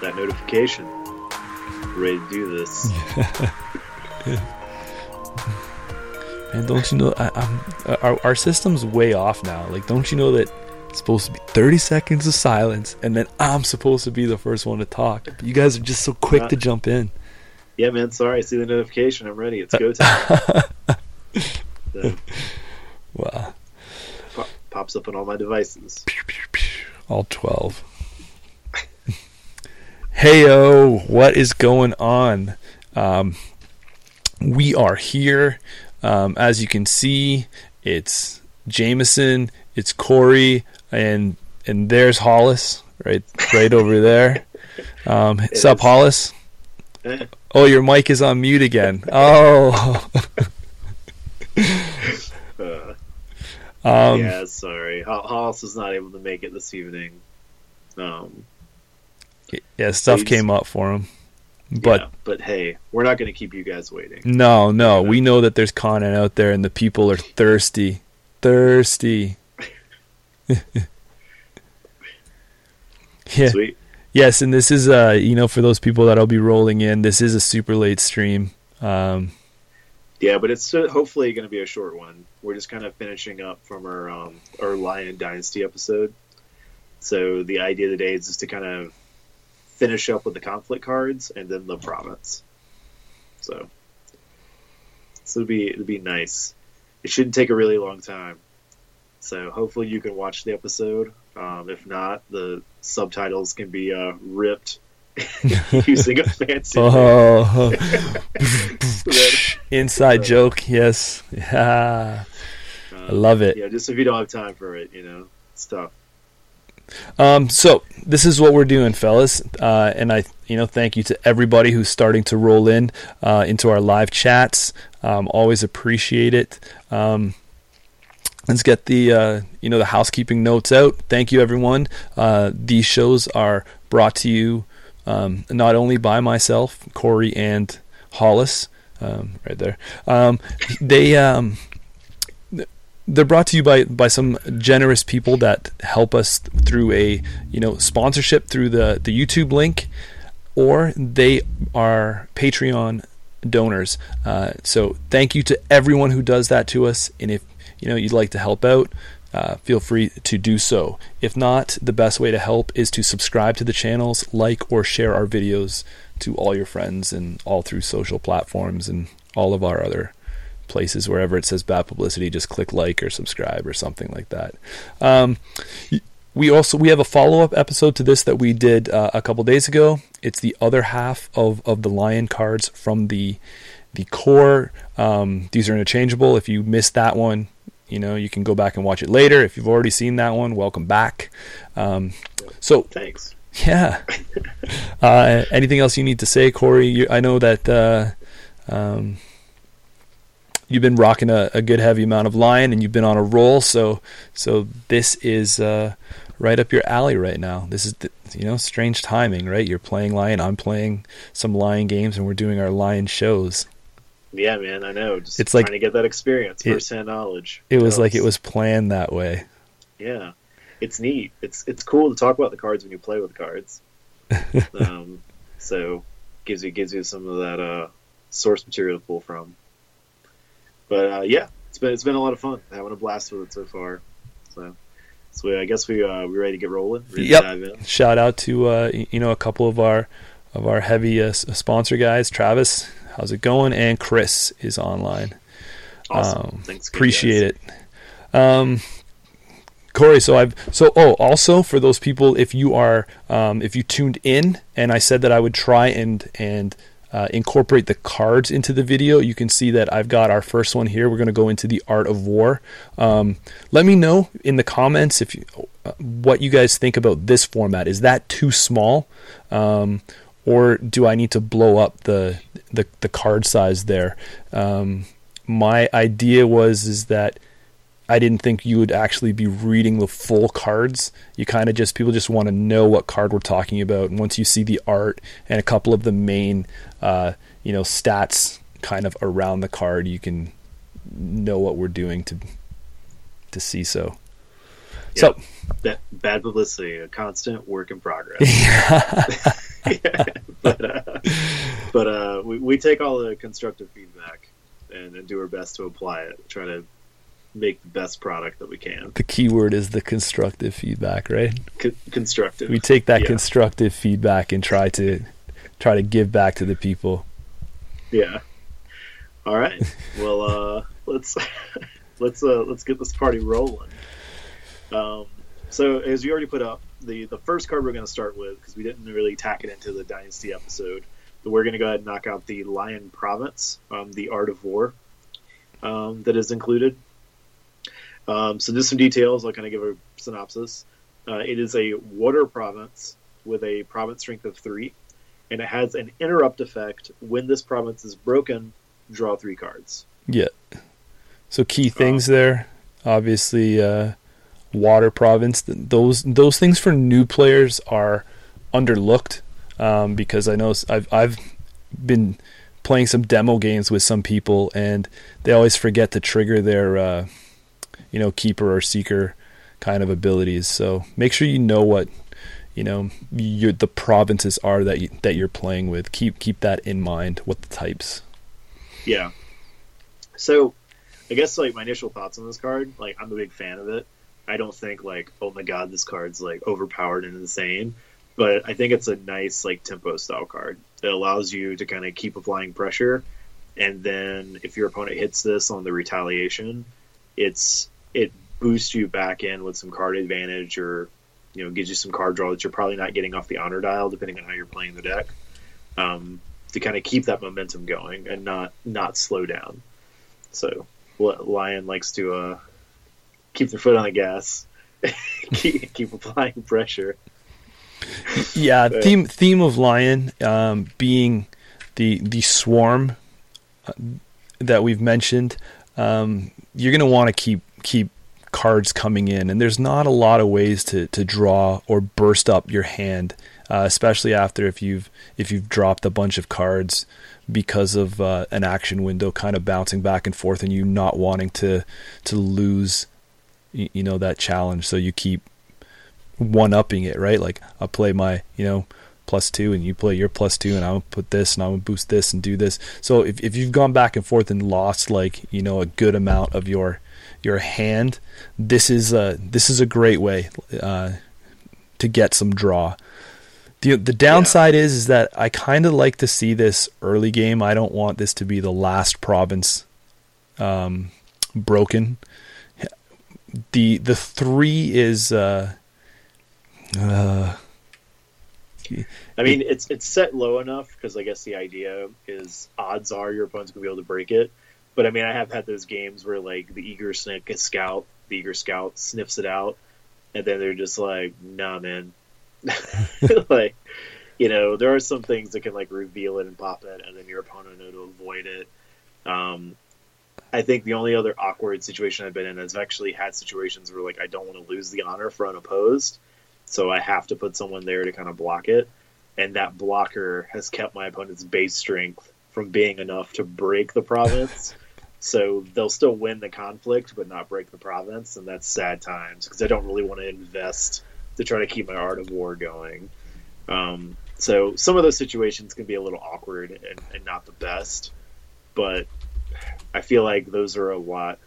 got that notification. Ready to do this. And don't you know I, I'm, uh, our our system's way off now? Like, don't you know that it's supposed to be 30 seconds of silence, and then I'm supposed to be the first one to talk? But you guys are just so quick to uh, jump in. Yeah, man. Sorry, I see the notification. I'm ready. It's go time. So, Wow, pop- pops up on all my devices. all 12. Heyo, what is going on? Um, we are here. Um, as you can see, it's Jameson, it's Corey, and and there's Hollis right right over there. Um, sup, is. Hollis? Oh, your mic is on mute again. Oh, uh, um, yeah, sorry. Hollis was not able to make it this evening. Um, yeah, stuff came up for him, but yeah, but hey, we're not going to keep you guys waiting. No, no. We know that there's content out there and the people are thirsty. Thirsty. yeah. Sweet. Yes, and this is uh you know for those people that'll be rolling in, this is a super late stream. Um Yeah, but it's uh, hopefully going to be a short one. We're just kind of finishing up from our um, our Lion Dynasty episode. So the idea of the day is just to kind of finish up with the conflict cards and then the province. So, so it'll be it'll be nice. It shouldn't take a really long time. So hopefully you can watch the episode. Um, if not, the subtitles can be uh, ripped using a fancy. oh, inside joke. Yes. Yeah. I love it. Yeah, just if you don't have time for it, you know, it's tough. Um, so this is what we're doing, fellas, uh, and I, you know, thank you to everybody who's starting to roll in uh, into our live chats. Um, always appreciate it. Um, let's get the, uh, you know, the housekeeping notes out. Thank you, everyone. Uh, these shows are brought to you um, not only by myself, Corey, and Hollis, um, right there. Um, they. They're brought to you by by some generous people that help us through a you know sponsorship through the the YouTube link, or they are Patreon donors. Uh, so thank you to everyone who does that to us. And if you know you'd like to help out, uh, feel free to do so. If not, the best way to help is to subscribe to the channels, like or share our videos to all your friends and all through social platforms and all of our other places wherever it says bad publicity just click like or subscribe or something like that um, we also we have a follow-up episode to this that we did uh, a couple days ago it's the other half of, of the lion cards from the the core um, these are interchangeable if you missed that one you know you can go back and watch it later if you've already seen that one welcome back um, so Thanks. yeah. uh, anything else you need to say, Corey? You, I know that uh, um, you've been rocking a, a good heavy amount of lion, and you've been on a roll. So, so this is uh, right up your alley right now. This is the, you know strange timing, right? You're playing lion, I'm playing some lion games, and we're doing our lion shows. Yeah, man, I know. Just It's trying like- to get that experience, it- firsthand knowledge. It was like it was planned that way. Yeah, it's neat. It's it's cool to talk about the cards when you play with cards. um, so gives you gives you some of that uh, source material to pull from. But uh, yeah, it's been it's been a lot of fun. Having a blast with it so far. So so I guess we uh, we ready to get rolling. Ready Yep. to dive in. Shout out to uh, you know a couple of our of our heavy uh, sponsor guys, Travis. How's it going? And Chris is online. Awesome. Um, Thanks. appreciate guys. it. Um, Corey, so I've so oh also for those people if you are um, if you tuned in and I said that I would try and and uh, incorporate the cards into the video, you can see that I've got our first one here. We're going to go into the art of war. Um, let me know in the comments if you, uh, what you guys think about this format. Is that too small, um, or do I need to blow up the the, the card size there? Um, my idea was is that I didn't think you would actually be reading the full cards. You kind of just people just want to know what card we're talking about, and once you see the art and a couple of the main, uh, you know, stats kind of around the card, you can know what we're doing to to see. So, So Ba- bad publicity, a constant work in progress. but uh, but uh, we, we take all the constructive feedback and, and do our best to apply it. Try to make the best product that we can. the key word is the constructive feedback, right? C- constructive. We take that Yeah. constructive feedback and try to try to give back to the people. Yeah. All right. Well, uh, let's let's uh, let's get this party rolling. Um, so as you already put up, the the first card we're going to start with because we didn't really tack it into the Dynasty episode, but we're going to go ahead and knock out the Lion Province, um, the Art of War, um, that is included. Um, so just some details. I'll kind of give a synopsis. Uh, it is a water province with a province strength of three and it has an interrupt effect. When this province is broken, draw three cards. Yeah. So key things there, obviously, uh, water province. Those those things for new players are underlooked um, because I know I've I've been playing some demo games with some people and they always forget to trigger their uh, you know keeper or seeker kind of abilities. So make sure you know what you know your the provinces are that you, that you're playing with. Keep keep that in mind. What the types. Yeah. So, I guess like my initial thoughts on this card, like I'm a big fan of it. I don't think like, oh my god, this card's like overpowered and insane, but I think it's a nice like tempo style card. It allows you to kind of keep applying pressure, and then if your opponent hits this on the retaliation, it's it boosts you back in with some card advantage or you know gives you some card draw that you're probably not getting off the honor dial depending on how you're playing the deck um, to kind of keep that momentum going and not not slow down so Li- lion likes to uh, keep their foot on the gas keep, keep applying pressure yeah Right. theme theme of lion um, being the the swarm uh, that we've mentioned um, you're going to want to keep keep cards coming in and there's not a lot of ways to, to draw or burst up your hand uh, especially after if you've if you've dropped a bunch of cards because of uh, an action window kind of bouncing back and forth and you not wanting to to lose you know that challenge so you keep one upping it, right? Like I'll play my, you know, plus two and you play your plus two and I'll put this and I'll boost this and do this. So if if you've gone back and forth and lost like, you know, a good amount of your your hand, this is a this is a great way uh, to get some draw. The the downside is is that I kind of like to see this early game. I don't want this to be the last province um, broken. The the three is uh, uh, I mean, it's it's set low enough because I guess the idea is odds are your opponent's gonna be able to break it. But I mean, I have had those games where like the eager snick scout, the eager scout sniffs it out, and then they're just like, "Nah, man." like, you know, there are some things that can like reveal it and pop it, and then your opponent know to avoid it. Um, I think the only other awkward situation I've been in is I've actually had situations where like I don't want to lose the honor for unopposed, so I have to put someone there to kind of block it, and that blocker has kept my opponent's base strength from being enough to break the province. So they'll still win the conflict, but not break the province, and that's sad times because I don't really want to invest to try to keep my art of war going. Um, so some of those situations can be a little awkward and, and not the best, but I feel like those are a lot.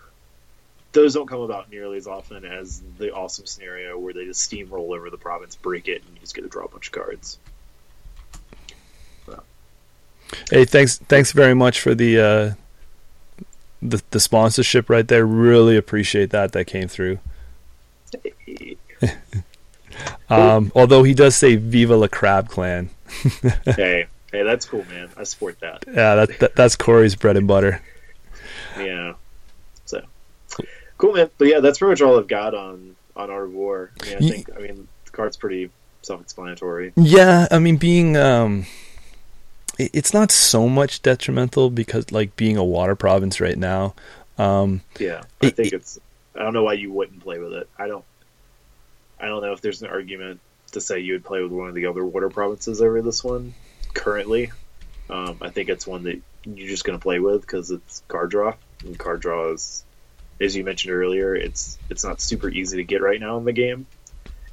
Those don't come about nearly as often as the awesome scenario where they just steamroll over the province, break it, and you just get to draw a bunch of cards. Hey, thanks thanks very much for the uh, the the sponsorship right there. Really appreciate that. That came through. Um, although he does say "Viva la Crab Clan." hey, hey, that's cool, man. I support that. Yeah, that, that that's Corey's bread and butter. Yeah. So cool, man. But yeah, that's pretty much all I've got on on of War. I mean, I think I mean the card's pretty self-explanatory. Yeah, I mean, being um, it's not so much detrimental because like being a water province right now. Um, Yeah, I It- think it's. I don't know why you wouldn't play with it. I don't. I don't know if there's an argument to say you would play with one of the other water provinces over this one currently. Um, I think it's one that you're just going to play with because it's card draw, and card draw is as you mentioned earlier, it's it's not super easy to get right now in the game,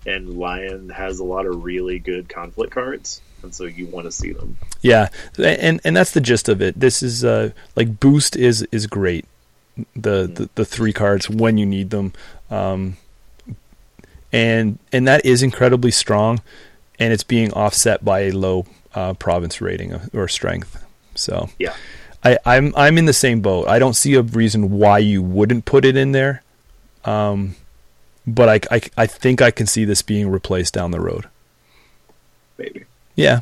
and Lion has a lot of really good conflict cards, and so you want to see them. Yeah, and and that's the gist of it. This is uh, like boost is is great. The, mm-hmm. the, the three cards when you need them, um, and and that is incredibly strong, and it's being offset by a low uh, province rating or strength. So yeah, I, I'm I'm in the same boat. I don't see a reason why you wouldn't put it in there, um, but I, I I think I can see this being replaced down the road. Maybe. Yeah.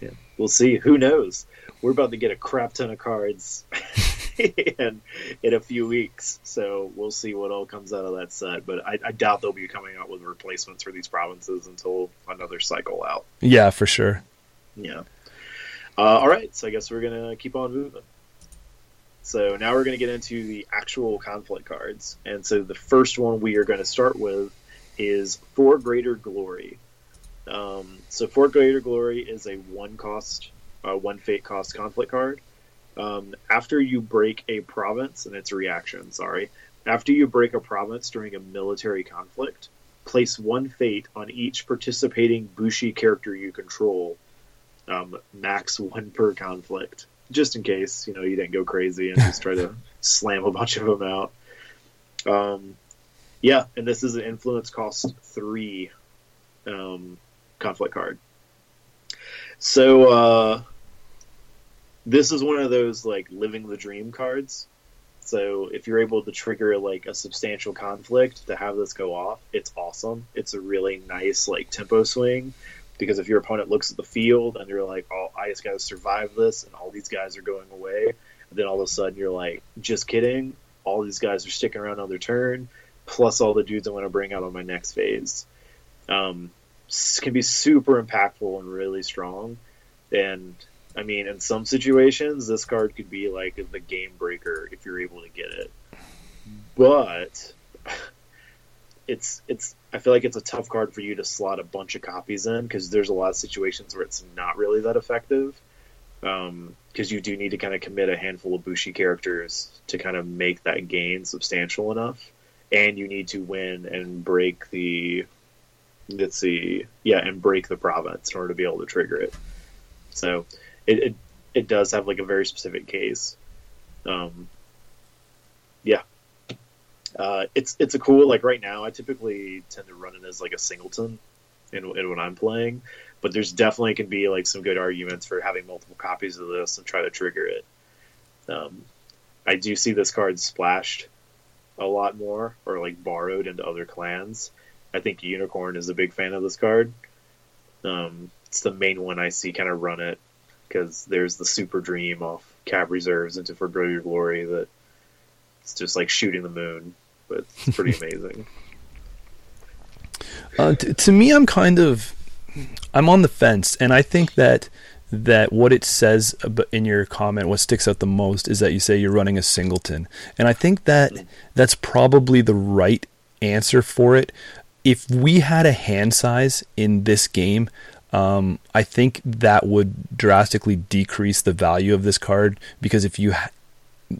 Yeah. We'll see. Who knows? We're about to get a crap ton of cards in in a few weeks, so we'll see what all comes out of that set. But I, I doubt they'll be coming out with replacements for these provinces until another cycle out. Yeah, for sure. Yeah. Uh, all right, so I guess we're gonna keep on moving. So now we're gonna get into the actual conflict cards, and so the first one we are going to start with is For Greater Glory. Um, so For Greater Glory is a one cost, uh, one fate cost conflict card. Um, after you break a province, and it's reaction, sorry. After you break a province during a military conflict, place one fate on each participating Bushi character you control um, max one per conflict, just in case you know you didn't go crazy and just try to slam a bunch of them out. Um, yeah, and this is an influence cost three um, conflict card. So uh, this is one of those like living the dream cards. So if you're able to trigger like a substantial conflict to have this go off, it's awesome. It's a really nice like tempo swing because if your opponent looks at the field and you're like, "Oh, I just got to survive this," and all these guys are going away, then all of a sudden you're like, "Just kidding! All these guys are sticking around on their turn, plus all the dudes I want to bring out on my next phase." Um, can be super impactful and really strong, and I mean, in some situations, this card could be like the game breaker if you're able to get it. But it's it's I feel like it's a tough card for you to slot a bunch of copies in because there's a lot of situations where it's not really that effective. Because um, you do need to kind of commit a handful of Bushi characters to kind of make that gain substantial enough, and you need to win and break the let's see, yeah, and break the province in order to be able to trigger it. So it it, it does have like a very specific case. Um, yeah, uh, it's it's a cool like right now. I typically tend to run it as like a singleton, in, in when I'm playing, but there's definitely can be like some good arguments for having multiple copies of this and try to trigger it. Um, I do see this card splashed a lot more or like borrowed into other clans. I think Unicorn is a big fan of this card. Um, it's the main one I see kind of run it because there's the Super Dream off Cav Reserves into For Greater Glory that it's just like shooting the moon, but it's pretty amazing. Uh, t- to me, I'm kind of I'm on the fence, and I think that that what it says in your comment, what sticks out the most, is that you say you're running a singleton, and I think that that's probably the right answer for it. If we had a hand size in this game, um, I think that would drastically decrease the value of this card because if you ha-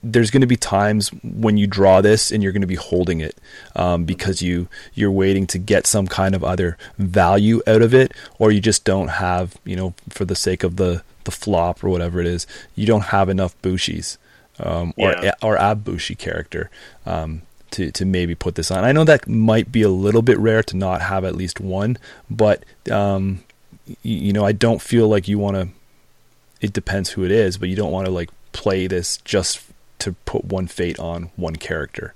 there's going to be times when you draw this and you're going to be holding it um, because you you're waiting to get some kind of other value out of it, or you just don't have you know for the sake of the the flop or whatever it is, you don't have enough bushis um, or yeah. or ab bushi character um, to to maybe put this on. I know that might be a little bit rare to not have at least one, but um, you, you know I don't feel like you want to. It depends who it is, but you don't want to like play this just to put one fate on one character.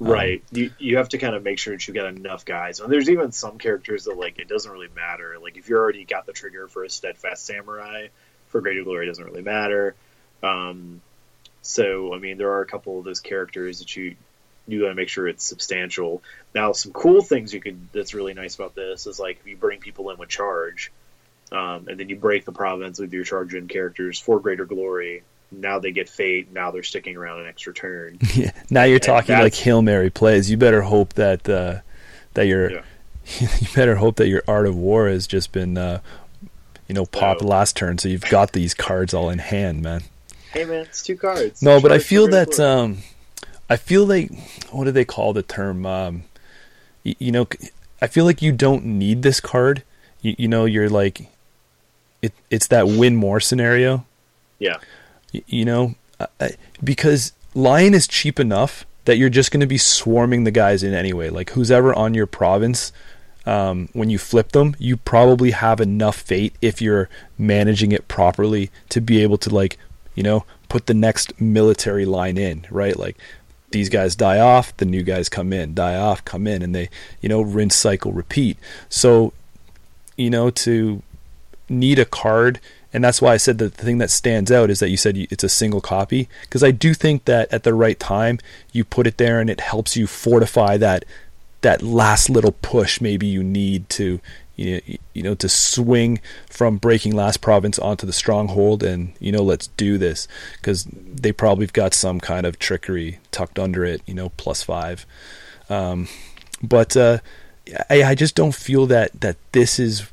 Um, right. Um, you you have to kind of make sure that you get enough guys. And there's even some characters that like it doesn't really matter. Like if you already got the trigger for a steadfast samurai, for Greater Glory doesn't really matter. Um, so I mean there are a couple of those characters that you you got to make sure it's substantial. Now some cool things you could that's really nice about this is like if you bring people in with charge, um, and then you break the province with your charge in characters for Greater Glory now they get fate. Now they're sticking around an extra turn. Yeah. Now you're and talking like hail mary plays. You better hope that uh, that your yeah. you better hope that your art of war has just been uh, you know pop oh. last turn, so you've got these cards all in hand, man. Hey man, it's two cards. No, but I feel that um, I feel like what do they call the term? Um, you, you know, I feel like you don't need this card. You, you know, you're like, it, it's that win more scenario. Yeah. You, you know, I, because Lion is cheap enough that you're just going to be swarming the guys in anyway. Like who's ever on your province, um, when you flip them, you probably have enough fate if you're managing it properly to be able to like, you know, put the next military line in, right? Like these guys die off, the new guys come in, die off, come in, and they, you know, rinse, cycle, repeat. So, you know, to need a card, and that's why I said that the thing that stands out is that you said it's a single copy, because I do think that at the right time you put it there and it helps you fortify that that last little push maybe you need to you know, to swing from breaking last province onto the stronghold and you know let's do this. Because they probably have got some kind of trickery tucked under it you know plus five. Um, but uh, I, I just don't feel that that this is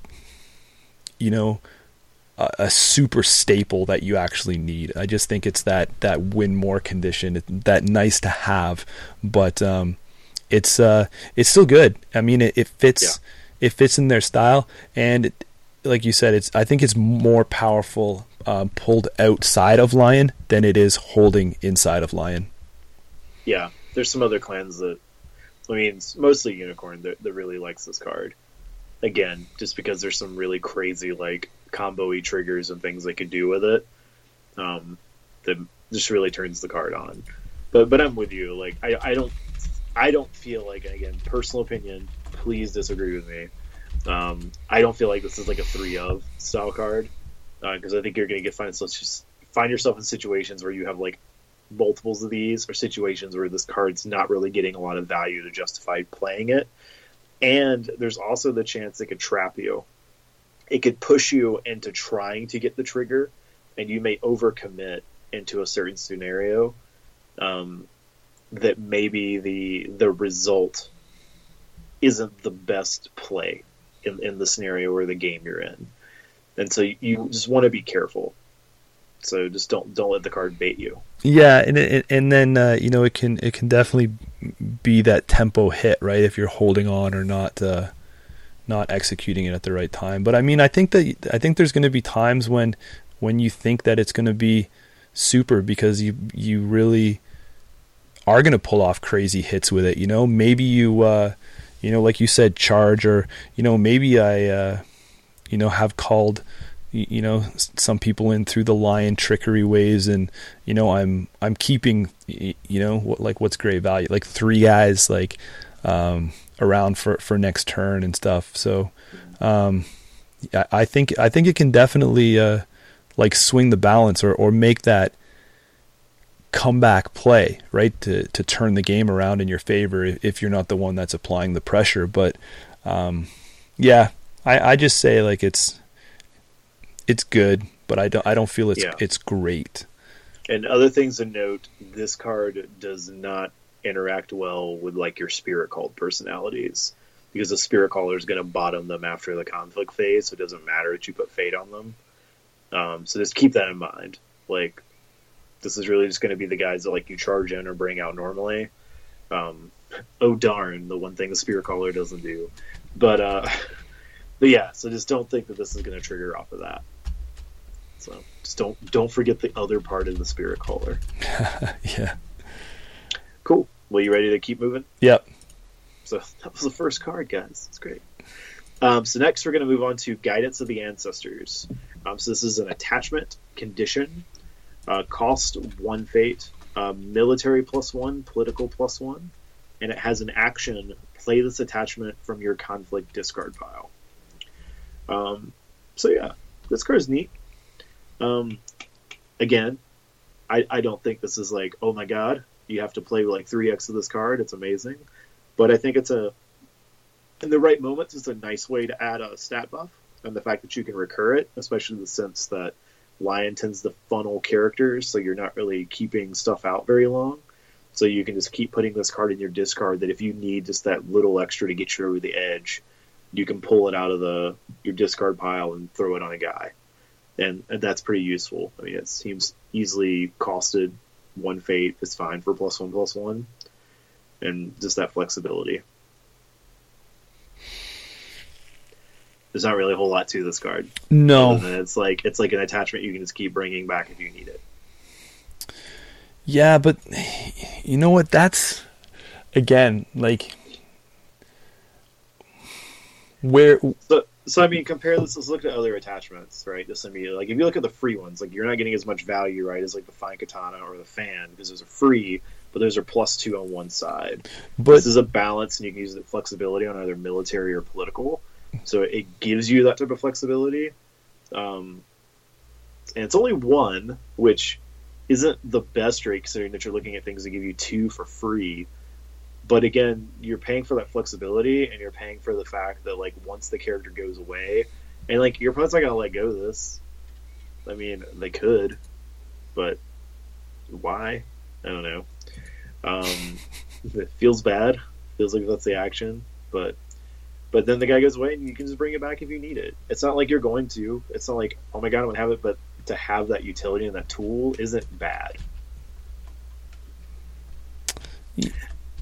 you know a, a, super staple that you actually need. I just think it's that that win more condition that nice to have. But um, it's uh it's still good. I mean it, it fits yeah it fits in their style, and like you said, it's I think it's more powerful um, pulled outside of Lion than it is holding inside of Lion. Yeah, there's some other clans that I mean, mostly Unicorn that, that really likes this card. Again, just because there's some really crazy like combo triggers and things they can do with it, um, that just really turns the card on. But but I'm with you. Like I, I don't I don't feel like again personal opinion please disagree with me. Um, I don't feel like this is like a three of style card because uh, I think you're going to get find so find yourself in situations where you have like multiples of these, or situations where this card's not really getting a lot of value to justify playing it. And there's also the chance it could trap you. It could push you into trying to get the trigger, and you may overcommit into a certain scenario um, that maybe the the result isn't the best play in, in the scenario or the game you're in. And so you just want to be careful. So just don't don't let the card bait you. Yeah, and and then uh, you know it can it can definitely be that tempo hit right if you're holding on or not uh, not executing it at the right time. But I mean I think that I think there's going to be times when when you think that it's going to be super because you you really are going to pull off crazy hits with it. You know, maybe you uh, you know, like you said, charge, or you know, maybe I, uh, you know, have called, you know, some people in through the lion trickery ways, and you know, I'm I'm keeping, you know, what, like what's great value, like three guys, like um, around for for next turn and stuff. So, um, I think I think it can definitely uh, like swing the balance or or make that comeback play, right? To to turn the game around in your favor if you're not the one that's applying the pressure. But um, yeah, I, I just say like it's it's good, but I don't I don't feel it's yeah. it's great. And other things to note, this card does not interact well with like your spirit called personalities because the spirit caller is going to bottom them after the conflict phase, so it doesn't matter that you put fate on them. Um, so just keep that in mind. Like this is really just going to be the guys that like you charge in or bring out normally. Um, oh darn, the one thing the spirit caller doesn't do. But uh, but yeah, so just don't think that this is going to trigger off of that. So just don't don't forget the other part of the spirit caller. yeah. Cool. Well, you ready to keep moving? Yep. So that was the first card, guys. It's great. Um, so next, we're going to move on to Guidance of the Ancestors. Um, so this is an attachment condition uh, cost one fate, uh, military plus one, political plus one, and it has an action. Play this attachment from your conflict discard pile. Um, so yeah, this card is neat. Um, again, I, I don't think this is like oh my god, you have to play like three x of this card. It's amazing, but I think it's a in the right moments, it's a nice way to add a stat buff, and the fact that you can recur it, especially in the sense that Lion tends to funnel characters, so you're not really keeping stuff out very long. So you can just keep putting this card in your discard that if you need just that little extra to get you over the edge, you can pull it out of the your discard pile and throw it on a guy. And, and that's pretty useful. I mean, it seems easily costed one fate is fine for plus one plus one, and just that flexibility. There's not really a whole lot to this card. No, it's like it's like an attachment you can just keep bringing back if you need it. yeah, but you know what? That's again like where So, so I mean, compare this. Let's look at other attachments, right? Just immediately, like if you look at the free ones, like you're not getting as much value, right, as like the fine katana or the fan because those are free, but those are plus two on one side. but this is a balance, and you can use the flexibility on either military or political. So it gives you that type of flexibility. Um, and it's only one, which isn't the best rate considering that you're looking at things that give you two for free. But again, you're paying for that flexibility, and you're paying for the fact that like once the character goes away, and like your opponent's not gonna let go of this. I mean, they could, but why? I don't know. Um, it feels bad. Feels like that's the action, but but then the guy goes away, and you can just bring it back if you need it. It's not like you're going to. It's not like oh my god, I'm gonna have it, but to have that utility and that tool isn't bad.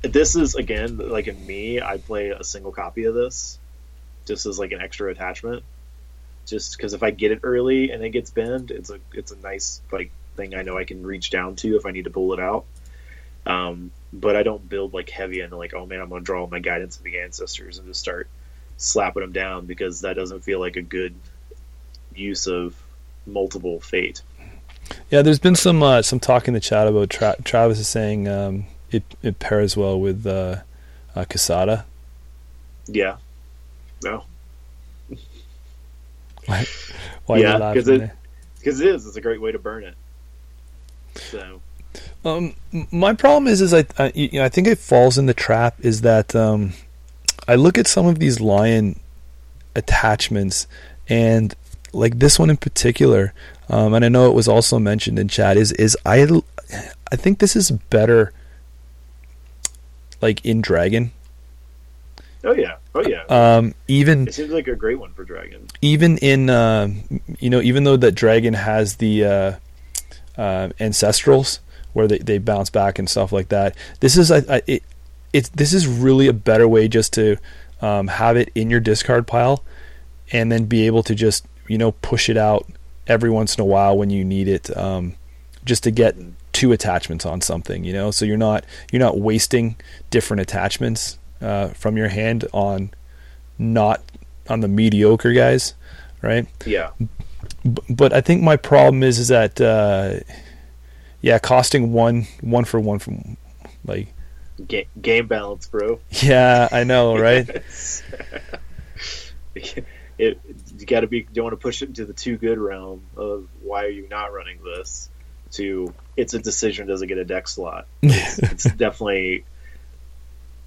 This is again like in me, I play a single copy of this, just as like an extra attachment, just because if I get it early and it gets bent, it's a it's a nice like thing I know I can reach down to if I need to pull it out. Um, but I don't build like heavy and like oh man, I'm gonna draw my guidance of the ancestors and just start slapping them down because that doesn't feel like a good use of multiple fate. yeah, there's been some uh, some talk in the chat about Tra- Travis is saying um, it it pairs well with uh, uh, Casada. Yeah. No. Why are Yeah, you 'cause laughing it- Because it is. It's a great way to burn it. So Um, my problem is, is I, I, you know, I think it falls in the trap. Is that um, I look at some of these lion attachments, and like this one in particular, um, and I know it was also mentioned in chat. Is is I, I think this is better, like in Dragon. Oh yeah. Oh yeah. Um, even it seems like a great one for Dragon. even in uh, you know even though that dragon has the uh, uh, ancestrals where they, they bounce back and stuff like that this is I, I, it, it's this is really a better way just to um, have it in your discard pile and then be able to just you know push it out every once in a while when you need it um, just to get two attachments on something you know so you're not you're not wasting different attachments uh, from your hand on not on the mediocre guys, right? Yeah. B- but I think my problem is is that uh, yeah, costing one one for one from like Ga- game balance, bro. yeah, I know, right? it, you got to be. You don't want to push it into the too good realm of why are you not running this? To it's a decision. Does it get a deck slot? It's, it's definitely.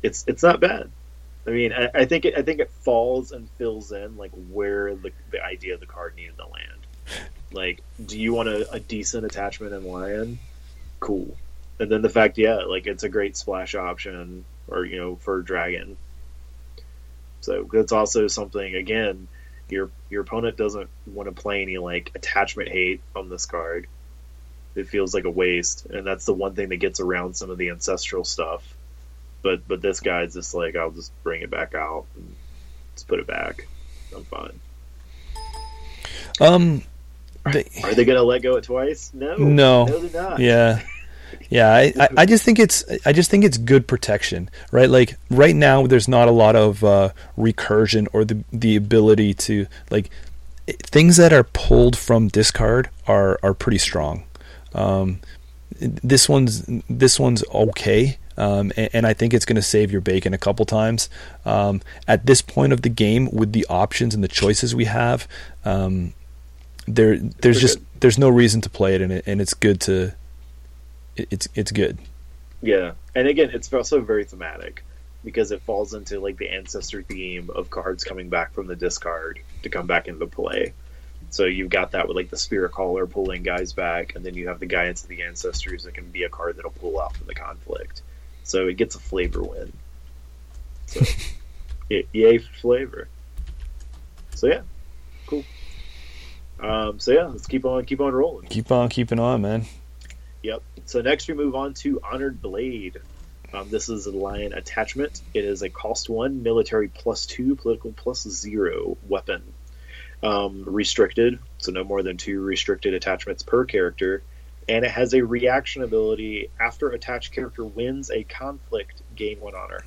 It's it's not bad. I mean, I, I think it, I think it falls and fills in like where the the idea of the card needed to land. Like, do you want a, a decent attachment in Lion? Cool. And then the fact, yeah, like it's a great splash option, or you know, for Dragon. So that's also something. Again, your your opponent doesn't want to play any like attachment hate on this card. It feels like a waste, and that's the one thing that gets around some of the ancestral stuff. But but this guy's just like I'll just bring it back out and just put it back. I'm fine. Um, they, Are they gonna let go it twice? No, No. no, they're not. yeah, yeah. I, I, I just think it's I just think it's good protection, right? Like right now, there's not a lot of uh, recursion or the the ability to like things that are pulled from discard are are pretty strong. Um, this one's this one's okay. Um, and, and I think it's going to save your bacon a couple times. Um, at this point of the game, with the options and the choices we have, um, there there's They're just good. there's no reason to play it, and it, and it's good to it's it's good. Yeah, and again, it's also very thematic because it falls into like the ancestor theme of cards coming back from the discard to come back into play. So you've got that with like the spirit caller pulling guys back, and then you have the guidance of the ancestors that can be a card that'll pull out from the conflict. So it gets a flavor win. So yay for flavor. So yeah, cool. Um, so yeah, let's keep on keep on rolling. Keep on keeping on, man. Yep. So next we move on to Honored Blade. Um, this is a lion attachment. It is a cost one, military plus two, political plus zero weapon. Um, restricted, so no more than two restricted attachments per character. And it has a reaction ability after attached character wins a conflict, gain one honor.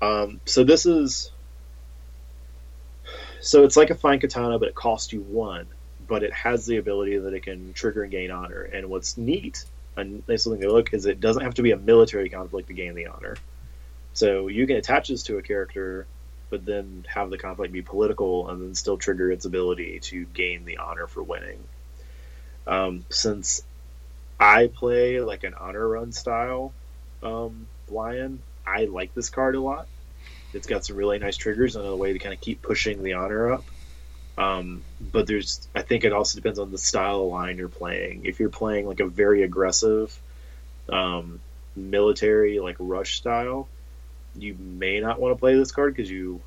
Um, so this is. So it's like a fine katana, but it costs you one. But it has the ability that it can trigger and gain honor. And what's neat a nice thing to look is it doesn't have to be a military conflict to gain the honor. So you can attach this to a character, but then have the conflict be political and then still trigger its ability to gain the honor for winning. Um, since I play like an honor run style um, lion, I like this card a lot. It's got some really nice triggers and a way to kind of keep pushing the honor up. Um, but there's, I think it also depends on the style of line you're playing. If you're playing like a very aggressive, um, military like rush style, you may not want to play this card because you,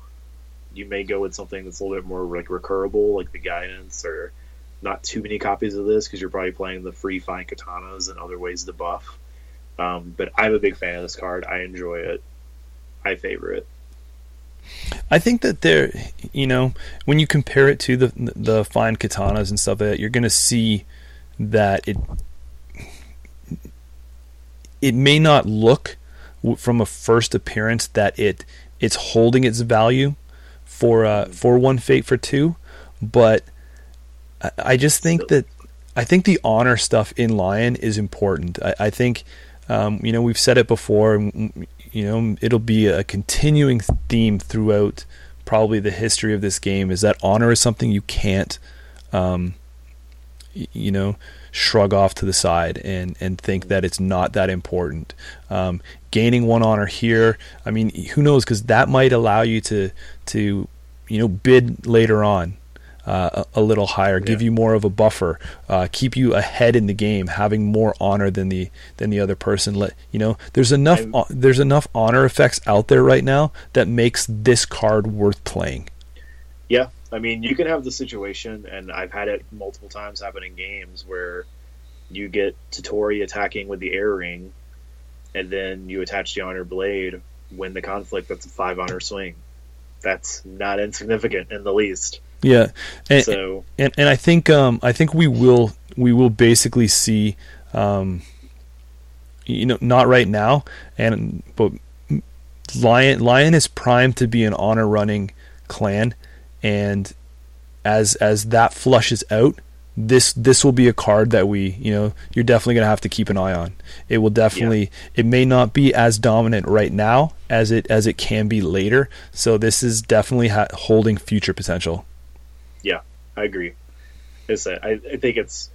you may go with something that's a little bit more like recurable, like the guidance, or not too many copies of this because you're probably playing the free fine katanas and other ways to buff. Um, but I'm a big fan of this card. I enjoy it. I favor it. I think that there, you know, when you compare it to the the fine katanas and stuff like that, you're going to see that it it may not look from a first appearance that it it's holding its value for uh, for one fate for two, but I, I just think that I think the honor stuff in Lion is important. I, I think um, you know we've said it before you know it'll be a continuing theme throughout probably the history of this game is that honor is something you can't um, you know shrug off to the side and and think that it's not that important. Um, gaining one honor here i mean who knows because that might allow you to to you know bid later on uh, a, a, little higher, yeah. give you more of a buffer, uh, keep you ahead in the game, having more honor than the than the other person. Let you know there's enough uh, there's enough honor effects out there right now that makes this card worth playing. Yeah, I mean you can have the situation, and I've had it multiple times happen in games where you get Toturi attacking with the air ring, and then you attach the honor blade. Win the conflict. That's a five honor swing. That's not insignificant in the least. Yeah, and so and, and I think um, I think we will we will basically see, um, you know, not right now, and but Lion Lion is primed to be an honor running clan, and as as that flushes out, this this will be a card that we you know you're definitely going to have to keep an eye on. It will definitely yeah. it may not be as dominant right now as it as it can be later. So this is definitely ha- holding future potential yeah, I agree. It's a, I, I think it's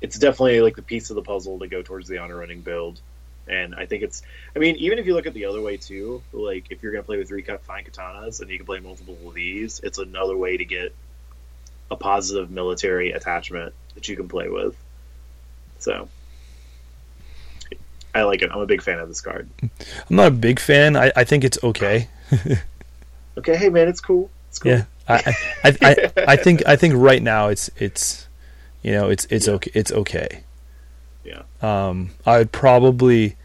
it's definitely like the piece of the puzzle to go towards the honor running build. And I think it's, I mean, even if you look at the other way too, like if you're going to play with three cut fine katanas and you can play multiple of these, it's another way to get a positive military attachment that you can play with. So I like it. I'm a big fan of this card. I'm not a big fan. I, I think it's okay. okay, hey man, it's cool. It's cool. Yeah. I, I, I, I think I think right now it's it's you know it's it's yeah. okay it's okay. Yeah. Um, I would probably,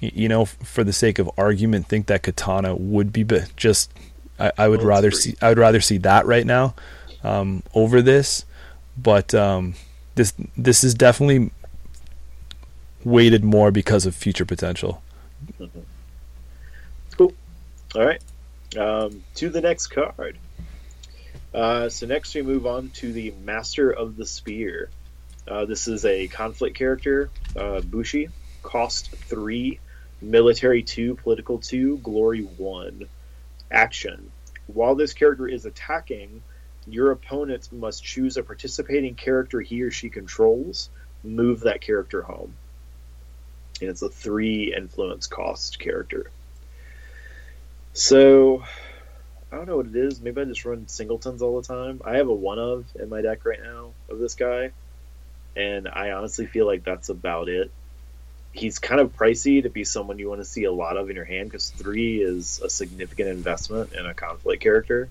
you know, for the sake of argument, think that Katana would be, but just I, I would well, rather see I would rather see that right now um, over this. But um, this this is definitely weighted more because of future potential. Mm-hmm. Cool. All right. Um, to the next card. Uh, so next we move on to the Master of the Spear. Uh, this is a conflict character, uh, Bushi. Cost three, military two, political two, glory one. Action. While this character is attacking, your opponent must choose a participating character he or she controls, move that character home. And it's a three influence cost character. So I don't know what it is. Maybe I just run singletons all the time. I have a one of in my deck right now of this guy, and I honestly feel like that's about it. He's kind of pricey to be someone you want to see a lot of in your hand because three is a significant investment in a conflict character.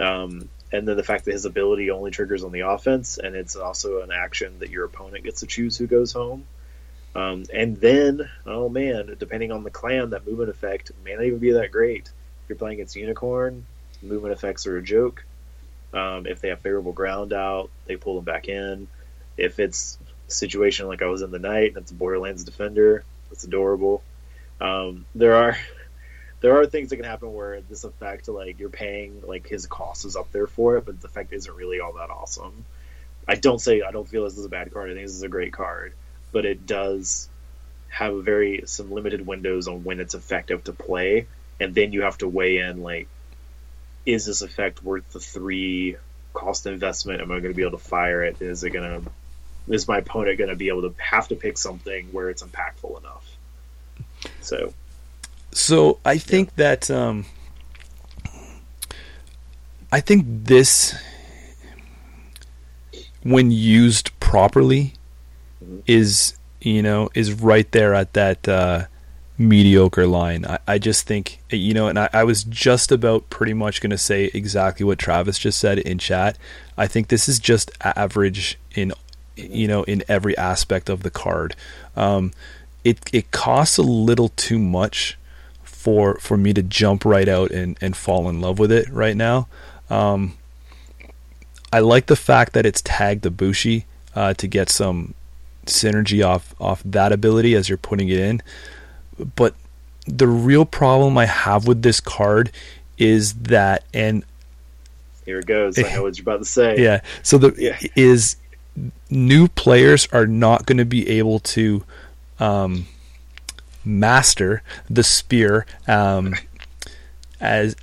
Um, and then the fact that his ability only triggers on the offense, and it's also an action that your opponent gets to choose who goes home. Um, and then, oh man, depending on the clan, that movement effect may not even be that great. You're playing against Unicorn, movement effects are a joke. Um, if they have favorable ground out, they pull them back in. If it's a situation like I was in the night, that's a Borderlands defender. That's adorable. Um, there are there are things that can happen where this effect, like you're paying, like his cost is up there for it, but the effect isn't really all that awesome. I don't say I don't feel this is a bad card. I think this is a great card, but it does have very some limited windows on when it's effective to play, and then you have to weigh in like, is this effect worth the three cost investment? Am I going to be able to fire it? Is it going to is my opponent going to be able to have to pick something where it's impactful enough? So So I think that um, I think this, when used properly, Mhm. is you know is right there at that uh, mediocre line. I, I just think you know, and I, I was just about pretty much going to say exactly what Travis just said in chat. I think this is just average in you know in every aspect of the card. Um, it it costs a little too much for for me to jump right out and, and fall in love with it right now. Um, I like the fact that it's tagged Ibushi uh, to get some synergy off off that ability as you're putting it in. But the real problem I have with this card is that and here it goes. I know what you're about to say. yeah, so the Yeah. is new players are not going to be able to um, master the spear um, as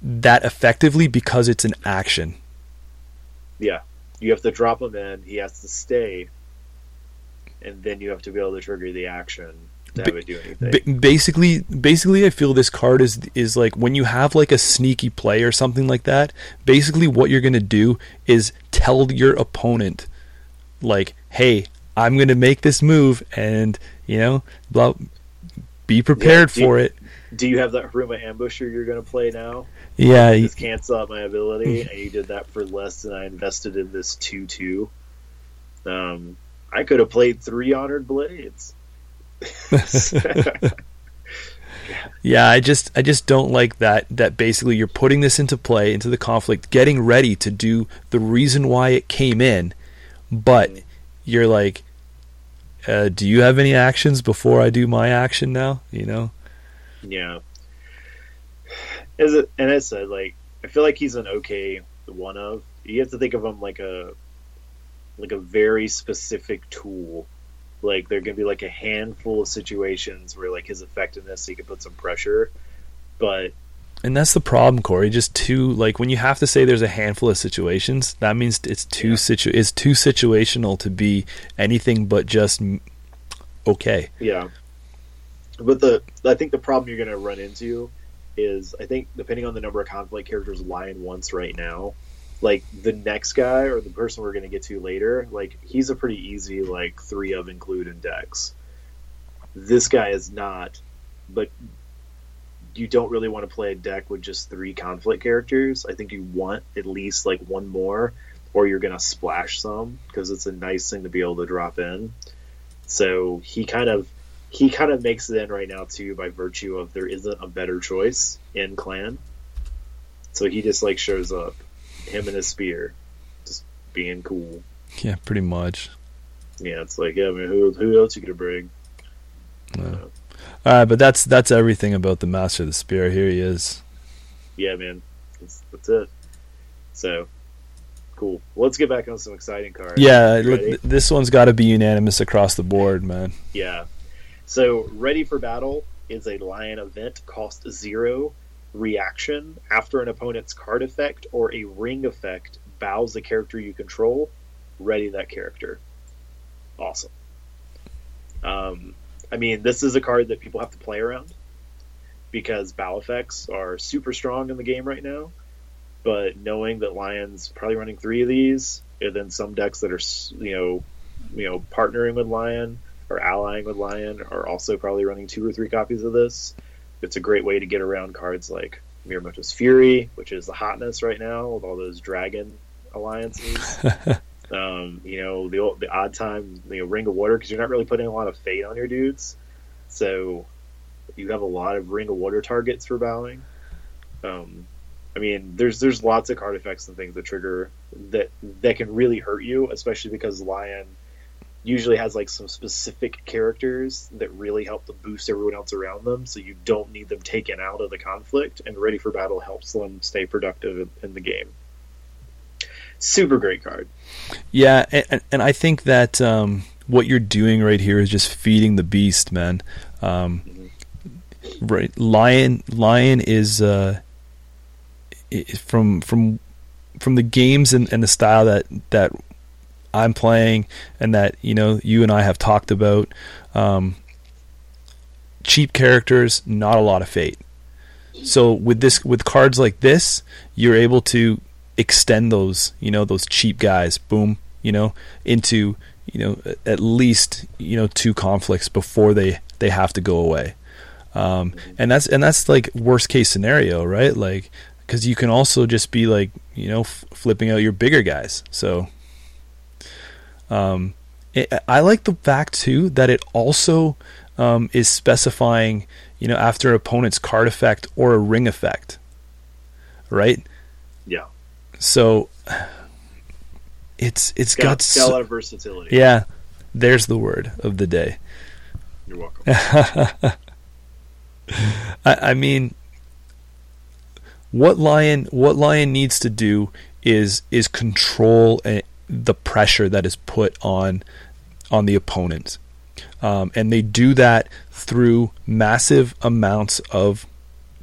that effectively because it's an action. Yeah. You have to drop him in. He has to stay, and then you have to be able to trigger the action to it do anything. Ba- basically, basically, I feel this card is is like when you have like a sneaky play or something like that. Basically, what you're gonna do is tell your opponent, like, "Hey, I'm gonna make this move, and you know, blah, be prepared you- for it." do you have that Hiruma ambusher you're going to play now? Yeah, This cancel out my ability, and you did that for less than I invested in this two two. Um, I could have played three honored blades. Yeah. I just, I just don't like that. That basically you're putting this into play into the conflict, getting ready to do the reason why it came in, but you're like, uh, "Do you have any actions before I do my action now?" You know. Yeah. Is it? And I said, like, I feel like he's an okay one of. You have to think of him like a, like a very specific tool. Like there gonna be like a handful of situations where like his effectiveness, he could put some pressure, but And that's the problem, Corey. Just too like when you have to say there's a handful of situations, that means it's too Yeah. situ it's too situational to be anything but just okay. Yeah. But the I think the problem you're going to run into is I think depending on the number of conflict characters Lion wants right now, like the next guy or the person we're going to get to later, like he's a pretty easy like 3 of include in decks. This guy is not, but you don't really want to play a deck with just 3 conflict characters. I think you want at least like one more or you're going to splash some because it's a nice thing to be able to drop in. So he kind of he kind of makes it in right now too by virtue of there isn't a better choice in clan. So he just like shows up, him and his spear, just being cool. Yeah, pretty much. Yeah, it's like yeah, man, who who else you gonna bring? Yeah. All right, but that's that's everything about the Master of the Spear. Here he is. Yeah, man, that's, that's it. So cool. Let's get back on some exciting cards. Yeah, look, th- this one's got to be unanimous across the board, man. Yeah. So, Ready for Battle is a Lion event, cost zero, reaction. After an opponent's card effect or a ring effect bows the character you control, ready that character. Awesome. Um, I mean, this is a card that people have to play around because bow effects are super strong in the game right now. But knowing that Lion's probably running three of these, and then some decks that are, you know, you know, partnering with Lion, or allying with Lion are also probably running two or three copies of this. It's a great way to get around cards like Mirumoto's Fury, which is the hotness right now with all those dragon alliances. um, you know, the the odd time, you know, Ring of Water because you're not really putting a lot of fate on your dudes, so you have a lot of Ring of Water targets for bowing. Um, I mean, there's there's lots of card effects and things that trigger that that can really hurt you, especially because Lion usually has like some specific characters that really help to boost everyone else around them, so you don't need them taken out of the conflict. And Ready for Battle helps them stay productive in, in the game. Super great card. Yeah, and, and I think that um, what you're doing right here is just feeding the beast, man. Um, mm-hmm. Right, Lion. Lion is uh, from from from the games and, and the style that that I'm playing and that you know you and I have talked about. Um, cheap characters, not a lot of fate. So with this with cards like this, you're able to extend those you know those cheap guys, boom, you know, into you know at least you know two conflicts before they they have to go away. Um, and that's and that's like worst case scenario, right? Like because you can also just be like you know f- flipping out your bigger guys. So um, it, I like the fact too that it also um, is specifying, you know, after an opponent's card effect or a ring effect, right? Yeah. So it's it's got, got, so, a lot of versatility. Yeah, there's the word of the day. You're welcome. I, I mean, what lion what lion needs to do is is control the pressure that is put on on the opponent. Um, and they do that through massive amounts of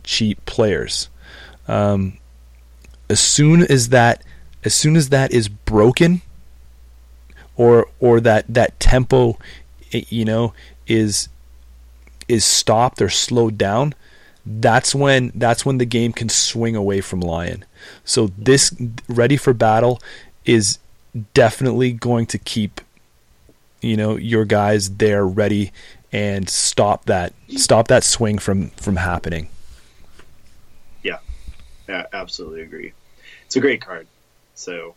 cheap players. Um, as soon as that, as soon as that is broken, or or that that tempo, you know, is is stopped or slowed down, that's when that's when the game can swing away from Lion. So this ready for battle is definitely going to keep you know your guys there ready and stop that stop that swing from from happening. Yeah, yeah, absolutely agree. It's a great card. So,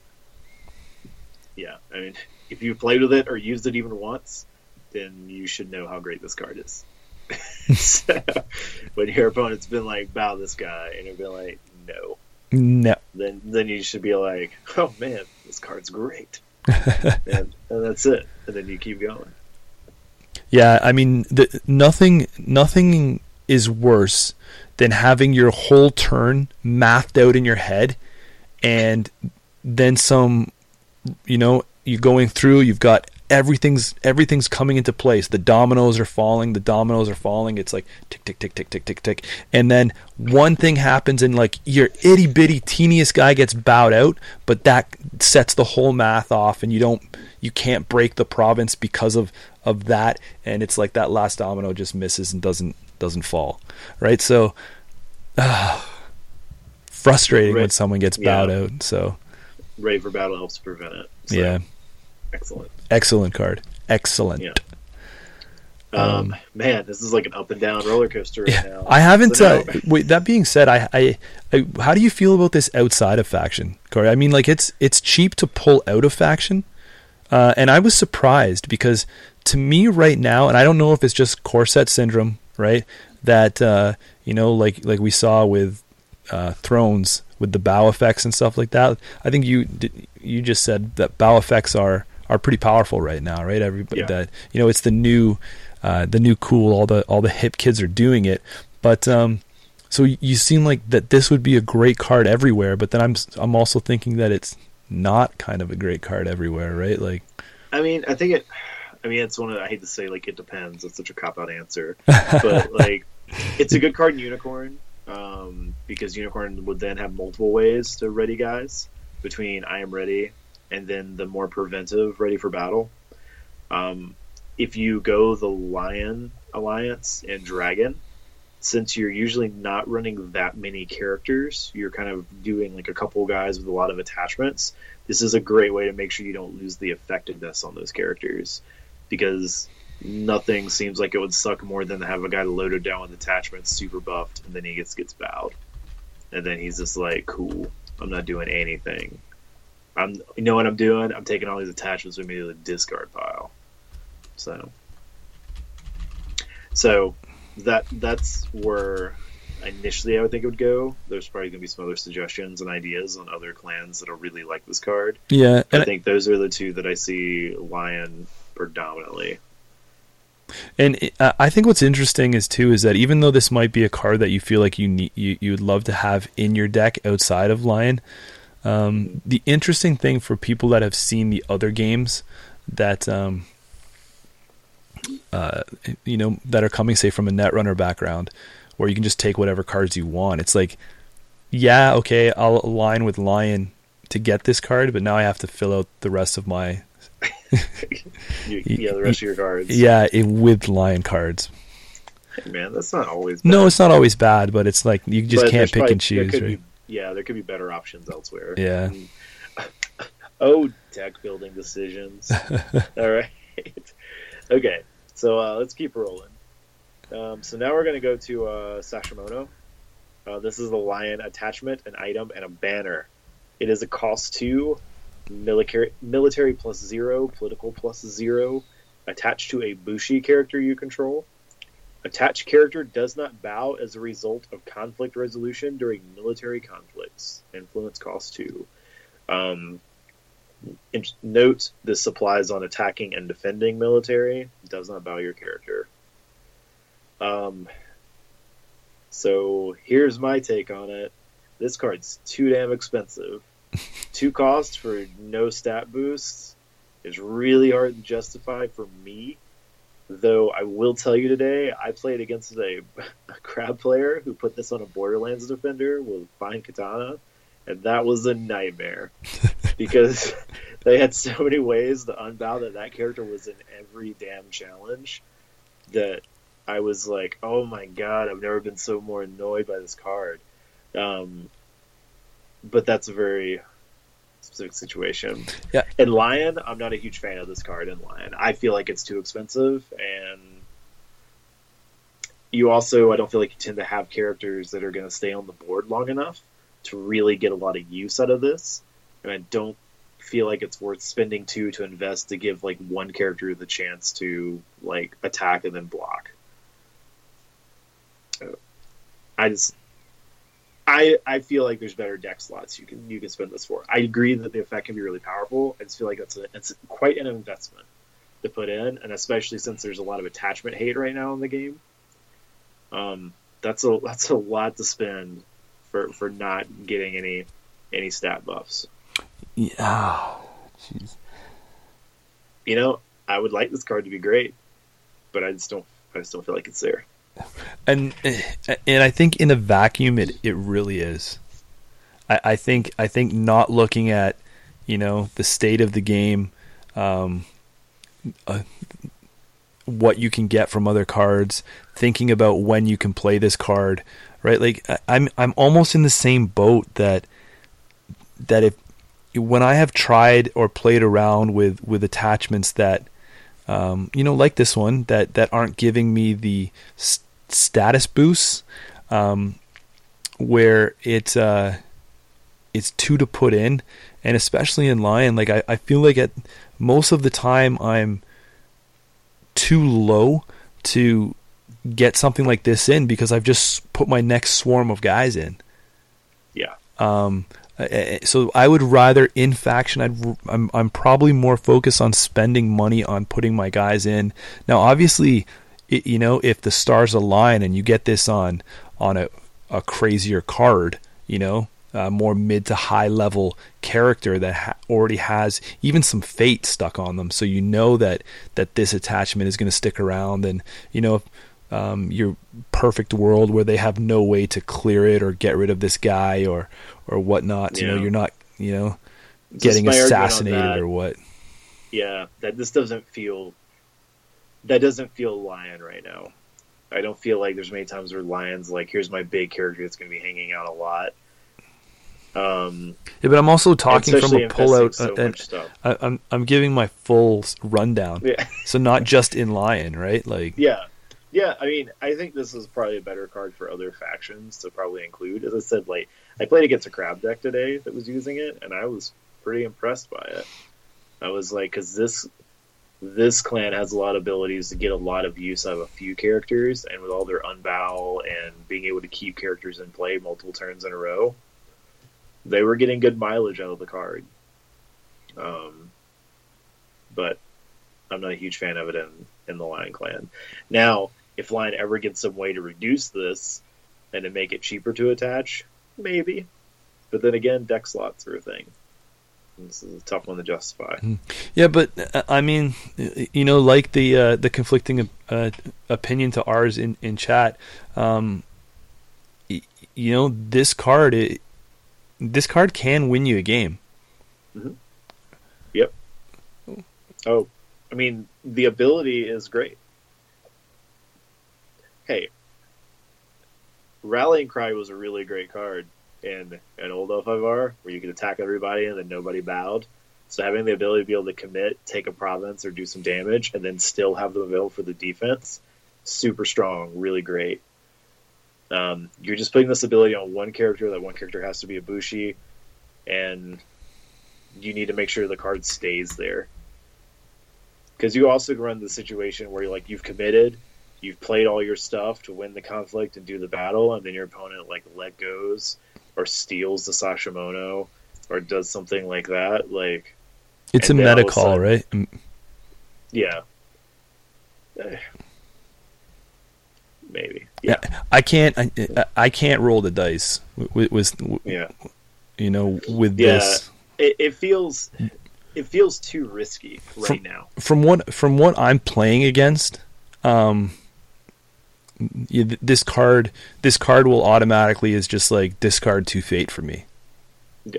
yeah, I mean, if you've played with it or used it even once, then you should know how great this card is. so, when your opponent's been like, "Bow this guy," and you've been like, "No," no, then then you should be like, "Oh man, this card's great. and, and that's it. And then you keep going. Yeah, I mean, the, nothing nothing is worse than having your whole turn mathed out in your head, and then some, you know, you're going through. You've got everything's everything's coming into place. The dominoes are falling. The dominoes are falling. It's like tick tick tick tick tick tick tick, and then one thing happens, and like your itty bitty teeniest guy gets bowed out, but that sets the whole math off, and you don't you can't break the province because of of that, and it's like that last domino just misses and doesn't doesn't fall, right? So. Uh, frustrating right. when someone gets bowed yeah. out. So, ready for battle helps prevent it. So. Yeah, excellent. Excellent card. Excellent. Yeah. Um, um, man, this is like an up and down roller coaster right yeah, now. I haven't. So uh, wait, that being said, I, I, I, how do you feel about this outside of faction, Corey? I mean, like it's it's cheap to pull out of faction, uh, and I was surprised because to me right now, and I don't know if it's just core set syndrome, right? That uh, you know, like like we saw with uh, Thrones with the bow effects and stuff like that. I think you you just said that bow effects are are pretty powerful right now, right? Everybody yeah. that you know, it's the new, uh, the new cool. All the all the hip kids are doing it, but um, so you seem like that this would be a great card everywhere. But then I'm I'm also thinking that it's not kind of a great card everywhere, right? Like, I mean, I think it. I mean, it's one of I hate to say like it depends. It's such a cop out answer, but like it's a good card in Unicorn um, because Unicorn would then have multiple ways to ready guys between I am ready and then the more preventive ready for battle. Um, if you go the Lion Alliance and Dragon, since you're usually not running that many characters, you're kind of doing like a couple guys with a lot of attachments. This is a great way to make sure you don't lose the effectiveness on those characters because nothing seems like it would suck more than to have a guy loaded down with attachments, super buffed, and then he gets gets bowed. and then he's just like, "Cool, I'm not doing anything. I'm, you know what I'm doing? I'm taking all these attachments with me to the discard pile." So, so that that's where initially I would think it would go. There's probably going to be some other suggestions and ideas on other clans that'll really like this card. Yeah, I think those are the two that I see Lion predominantly. And it- I think what's interesting is too is that even though this might be a card that you feel like you need, you you would love to have in your deck outside of Lion, um, the interesting thing for people that have seen the other games that um, uh, you know that are coming, say from a Netrunner background, where you can just take whatever cards you want. It's like, yeah, okay, I'll align with Lion to get this card, but now I have to fill out the rest of my yeah, the rest of your cards. yeah it, with Lion cards. Hey, man, that's not always. No, it's not always bad, but it's like you just But can't pick probably- and there choose, could right? Be, yeah, there could be better options elsewhere. Yeah. Mm. oh, deck building decisions. All right. okay, so uh, let's keep rolling. Um, so now we're going to go to uh, Sashimono. Uh, this is the lion attachment, an item, and a banner. It is a cost two, military, military plus zero, political plus zero, attached to a Bushi character you control. Attached character does not bow as a result of conflict resolution during military conflicts. Influence cost two. Um, note this applies on attacking and defending military. Does not bow your character. Um, so here's my take on it. This card's too damn expensive. Two costs for no stat boosts is really hard to justify for me. Though I will tell you today, I played against a, a crab player who put this on a Borderlands defender with fine katana, and that was a nightmare because they had so many ways to unbow that that character was in every damn challenge that I was like, oh my god, I've never been so more annoyed by this card. Um, but that's a very specific situation. Yeah. In Lion, I'm not a huge fan of this card in Lion. I feel like it's too expensive, and you also, I don't feel like you tend to have characters that are going to stay on the board long enough to really get a lot of use out of this. And I don't feel like it's worth spending two to invest to give like one character the chance to like attack and then block. I just I I feel like there's better deck slots you can you can spend this for. I agree that the effect can be really powerful. I just feel like it's a, it's quite an investment to put in, and especially since there's a lot of attachment hate right now in the game. Um, that's a that's a lot to spend for for not getting any any stat buffs. Yeah. Jeez. You know, I would like this card to be great, but I just don't I just don't feel like it's there. And and I think in a vacuum, it it really is. I, I think I think not looking at you know the state of the game, um, uh, what you can get from other cards, thinking about when you can play this card, right? Like I'm I'm almost in the same boat that that if when I have tried or played around with with attachments that um, you know like this one that that aren't giving me the s- status boosts um, where it's uh, it's two to put in and especially in lion like I, I feel like at most of the time I'm too low to get something like this in because I've just put my next swarm of guys in Yeah. um, so I would rather in faction. I'd, I'm I'm probably more focused on spending money on putting my guys in. Now, obviously, it, you know if the stars align and you get this on on a a crazier card, you know, a more mid to high level character that ha- already has even some fate stuck on them, so you know that that this attachment is going to stick around, and you know. Um, your perfect world where they have no way to clear it or get rid of this guy or or whatnot. You know, you're not you know getting my argument on assassinated or what. Yeah, that this doesn't feel that doesn't feel lion right now. I don't feel like there's many times where lions like here's my big character that's going to be hanging out a lot. Um, Yeah, but I'm also talking from a pullout. so uh. I, I'm I'm giving my full rundown, Yeah, so not just in Lion, right? Like, yeah, yeah. I mean, I think this is probably a better card for other factions to probably include. As I said, like I played against a crab deck today that was using it, and I was pretty impressed by it. I was like, because this this clan has a lot of abilities to get a lot of use out of a few characters, and with all their unbow and being able to keep characters in play multiple turns in a row, they were getting good mileage out of the card. Um, but I'm not a huge fan of it in, in the Lion Clan. Now, if Lion ever gets some way to reduce this and to make it cheaper to attach, maybe. But then again, deck slots are a thing. This is a tough one to justify. Yeah, but uh, I mean, you know, like the uh, the conflicting uh, opinion to ours in in chat. Um, you know, this card, it, this card can win you a game. Yep. Oh, I mean, the ability is great. Hey, Rallying Cry was a really great card in an old L5R where you could attack everybody and then nobody bowed. So having the ability to be able to commit, take a province, or do some damage, and then still have them available for the defense, super strong, really great. Um, you're just putting this ability on one character. That one character has to be a Bushi, and you need to make sure the card stays there because you also run the situation where you're like you've committed, you've played all your stuff to win the conflict and do the battle, and then your opponent like let goes or steals the Sashimono or does something like that. Like, It's a then all meta call, sudden- right? Mm, yeah, Eh. maybe, yeah, I can't. I, I can't roll the dice with, with, with yeah. you know with Yeah. this. It, it feels it feels too risky right From- now. From what from what I'm playing against, um, this card this card will automatically is just like discard two fate for me.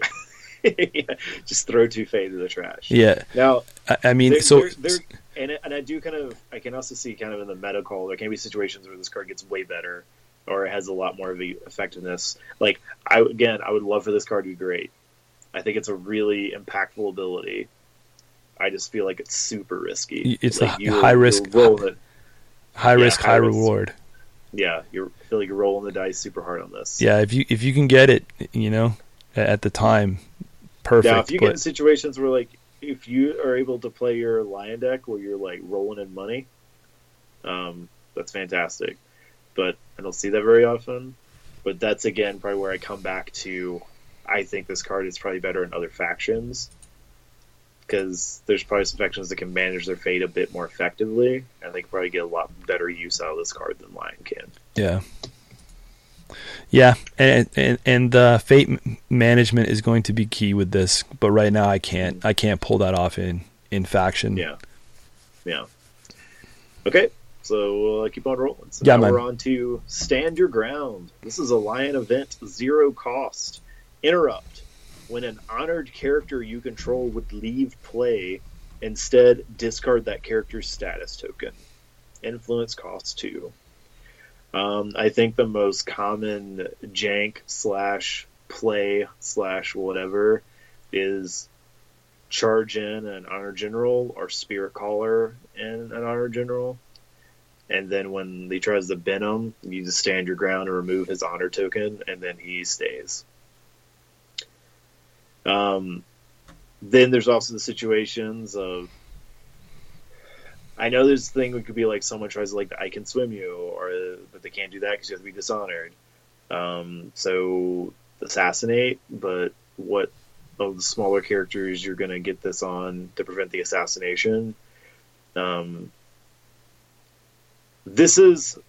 yeah. Just throw two fate to the trash. Yeah, Now I, I mean, there, so there, there, and and I do kind of I can also see kind of in the meta call there can be situations where this card gets way better or it has a lot more of the effectiveness. Like I again I would love for this card to be great. I think it's a really impactful ability. I just feel like it's super risky. It's like a you're- high risk- it. high yeah, risk, high high risk. reward. Yeah, you're I feel like you're rolling the dice super hard on this. Yeah, if you if you can get it, you know, at the time, perfect. Now, if you get in situations where, like, if you are able to play your lion deck where you're like rolling in money, um, that's fantastic. But I don't see that very often. But that's again probably where I come back to. I think this card is probably better in other factions because there's probably some factions that can manage their fate a bit more effectively, and they can probably get a lot better use out of this card than Lion can. yeah, yeah, and and and uh, fate management is going to be key with this. But right now, I can't I can't pull that off in in faction. Yeah. Yeah. Okay, so we'll uh, keep on rolling. So Yeah, now man. we're on to Stand Your Ground. This is a Lion event, zero cost. Interrupt. When an honored character you control would leave play, instead discard that character's status token. Influence costs two. Um, I think the most common jank slash play slash whatever is charge in an honor general or spirit caller in an honor general. And then when he tries to bin him, you just stand your ground and remove his honor token, and then he stays. Um, then there's also the situations of I know there's a thing that could be like someone tries to like I can swim you, or but they can't do that because you have to be dishonored. Um, so assassinate, but what of the smaller characters you're going to get this on to prevent the assassination? Um, this is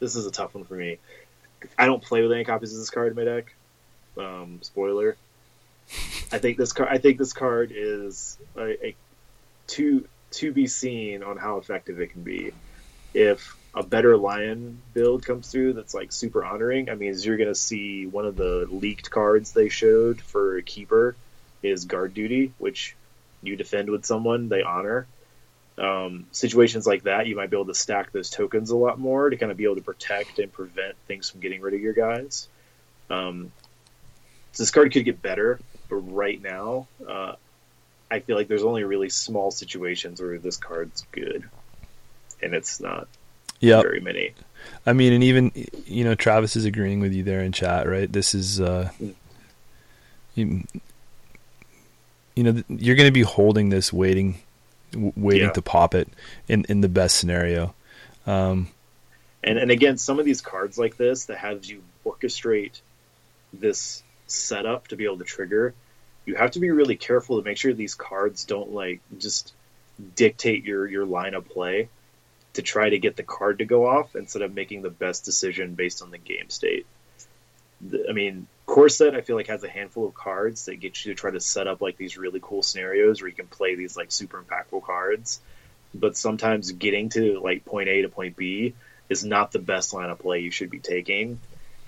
this is a tough one for me. I don't play with any copies of this card in my deck. Um, spoiler. I think this card. I think this card is a, a to to be seen on how effective it can be. If a better lion build comes through that's like super honoring, I mean, you're gonna see one of the leaked cards they showed for keeper is guard duty, which you defend with someone they honor. Um, situations like that, you might be able to stack those tokens a lot more to kind of be able to protect and prevent things from getting rid of your guys. Um, so this card could get better, but right now, uh, I feel like there's only really small situations where this card's good, and it's not Yep. very many. I mean, and even you know, Travis is agreeing with you there in chat, right? This is, uh, you, you know, you're going to be holding this, waiting, waiting yeah. to pop it in in the best scenario. Um, and and again, some of these cards like this that have you orchestrate this setup to be able to trigger, you have to be really careful to make sure these cards don't like just dictate your your line of play to try to get the card to go off instead of making the best decision based on the game state. I mean, Core Set I feel like has a handful of cards that get you to try to set up like these really cool scenarios where you can play these like super impactful cards. But sometimes getting to like point A to point B is not the best line of play you should be taking.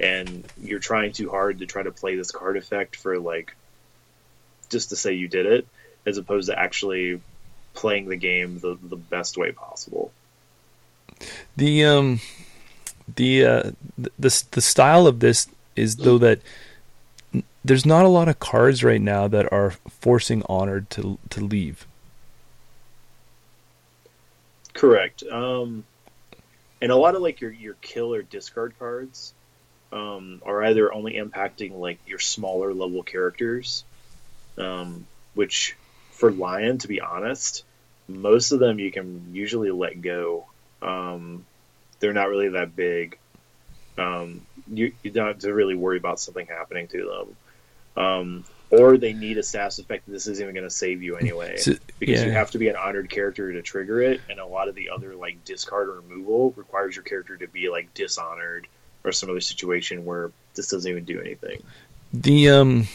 And you're trying too hard to try to play this card effect for like just to say you did it, as opposed to actually playing the game the, the best way possible. The um the uh the the style of this is though that there's not a lot of cards right now that are forcing honored to to leave. Correct. Um and a lot of like your your kill or discard cards um, are either only impacting like your smaller level characters, um, which for Lion, to be honest, most of them you can usually let go. Um, they're not really that big. Um, you, you don't have to really worry about something happening to them. Um, or they need a status effect that this isn't even going to save you anyway so, because yeah. you have to be an honored character to trigger it and a lot of the other like discard or removal requires your character to be like dishonored or some other situation where this doesn't even do anything the um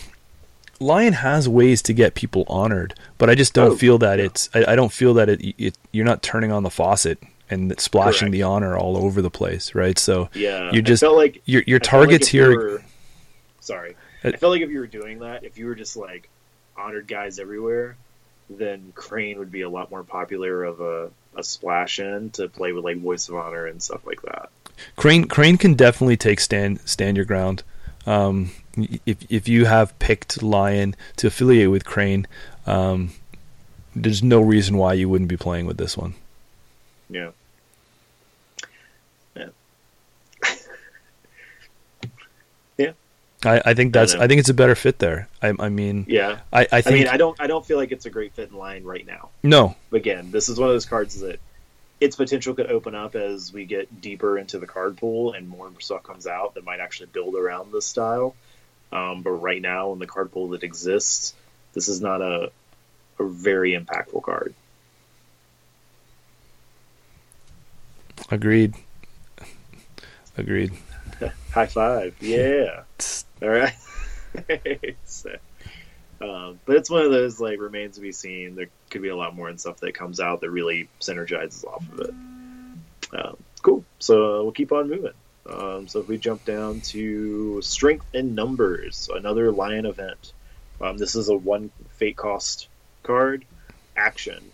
lion has ways to get people honored but i just don't oh, feel that yeah. it's I, I, don't feel that it, it, you're not turning on the faucet and splashing Correct. the honor all over the place right so yeah you're just like your your targets like here were, sorry I felt like if you were doing that, if you were just like honored guys everywhere, then Crane would be a lot more popular of a, a splash in to play with like Voice of Honor and stuff like that. Crane Crane can definitely take stand stand your ground. Um, if if you have picked Lion to affiliate with Crane, um, there's no reason why you wouldn't be playing with this one. Yeah. I, I think that's I, I, think it's a better fit there. I, I mean, yeah, I, I think I mean I don't I don't feel like it's a great fit in line right now. No, again, this is one of those cards that its potential could open up as we get deeper into the card pool and more stuff comes out that might actually build around this style. Um, but right now, in the card pool that exists, this is not a a very impactful card. Agreed. Agreed. High five! Yeah. All right. so, um, but it's one of those like remains to be seen. There could be a lot more and stuff that comes out that really synergizes off of it. Um, cool. So uh, we'll keep on moving. Um, so if we jump down to strength and numbers, another lion event. Um, this is a one fate cost card. Action.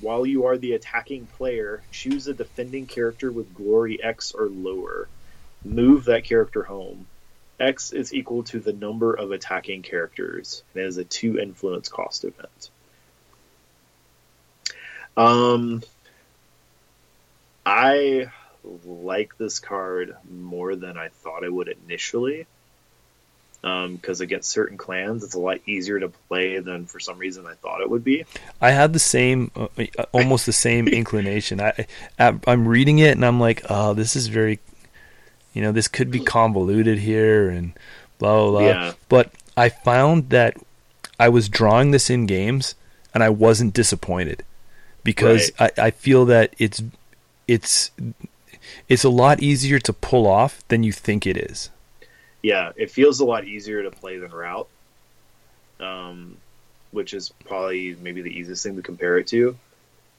While you are the attacking player, choose a defending character with glory X or lower. Move that character home. X is equal to the number of attacking characters, and it is a two influence cost event. Um, I like this card more than I thought I would initially. Um because um, against certain clans, it's a lot easier to play than for some reason I thought it would be. I had the same, uh, almost the same inclination. I, I'm reading it and I'm like, oh, this is very you know, this could be convoluted here and blah blah. blah. Yeah. But I found that I was drawing this in games and I wasn't disappointed because right. I, I feel that it's it's it's a lot easier to pull off than you think it is. Yeah, it feels a lot easier to play than route, um, which is probably maybe the easiest thing to compare it to.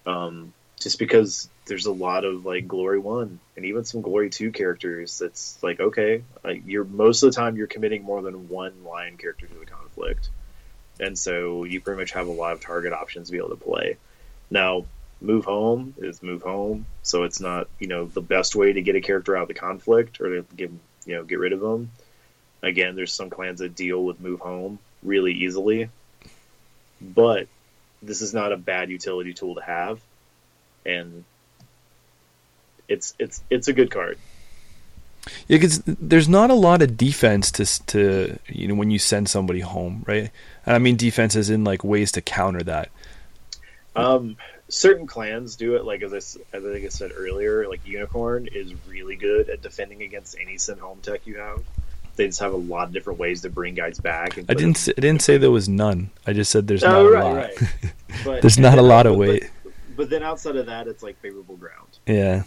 Um, just because there's a lot of like glory one and even some glory two characters that's like okay like you're most of the time you're committing more than one lion character to the conflict. And so you pretty much have a lot of target options to be able to play. Now move home is move home. So it's not you know the best way to get a character out of the conflict or to get you know get rid of them. Again there's some clans that deal with move home really easily. But this is not a bad utility tool to have. And it's it's it's a good card. Yeah, because there's not a lot of defense to to you know when you send somebody home, right? And I mean defense is in like ways to counter that. Um, certain clans do it. Like as I, as I think I said earlier, like Unicorn is really good at defending against any send home tech you have. They just have a lot of different ways to bring guys back. I didn't. Say, I didn't say there was none. I just said there's oh, not right, a lot. Right. But, there's not a lot of but, weight. But, but then outside of that, it's like favorable ground. Yeah.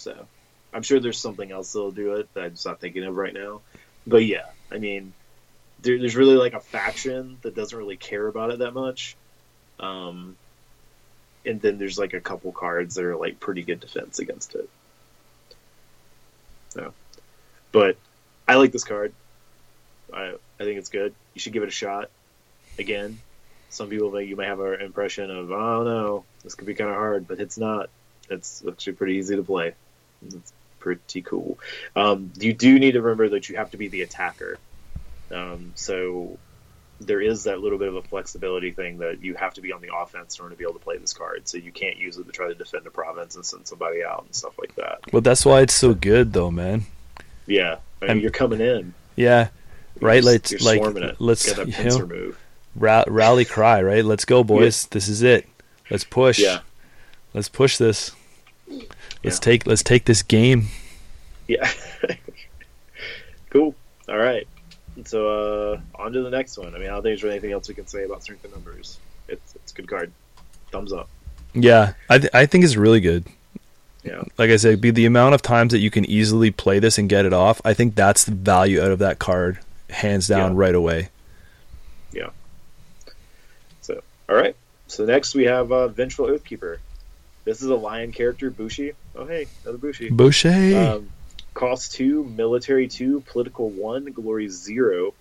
So I'm sure there's something else that'll do it that I'm just not thinking of right now. But yeah, I mean, there, there's really like a faction that doesn't really care about it that much. Um, and then there's like a couple cards that are like pretty good defense against it. So, but I like this card. I I think it's good. You should give it a shot. Again, some people may you may have an impression of oh no, this could be kind of hard, but it's not. It's actually pretty easy to play. It's pretty cool. Um, you do need to remember that you have to be the attacker. Um, so there is that little bit of a flexibility thing that you have to be on the offense in order to be able to play this card. So you can't use it to try to defend a province and send somebody out and stuff like that. Well, that's why it's so good, though, man. Yeah, I mean, And- you're coming in. Yeah, You're right. Let's you're like it. let's Get that pincer know, move. ra- rally cry, right? Let's go, boys. This is it. Let's push. Yeah, Let's push this. Let's Yeah. take let's take this game. yeah. cool. All right. So uh, on to the next one. I mean, I don't think there's really anything else we can say about strength of numbers. It's it's a good card. Thumbs up. Yeah, I th- I think it's really good. Yeah. Like I said, be the amount of times that you can easily play this and get it off. I think that's the value out of that card, hands down, Yeah. right away. Yeah. So all right. So next we have uh, Vengeful Oathkeeper. This is a lion character, Bushi. Oh hey, another Bushi. Boucher. Um, cost two, military two, political one, glory zero.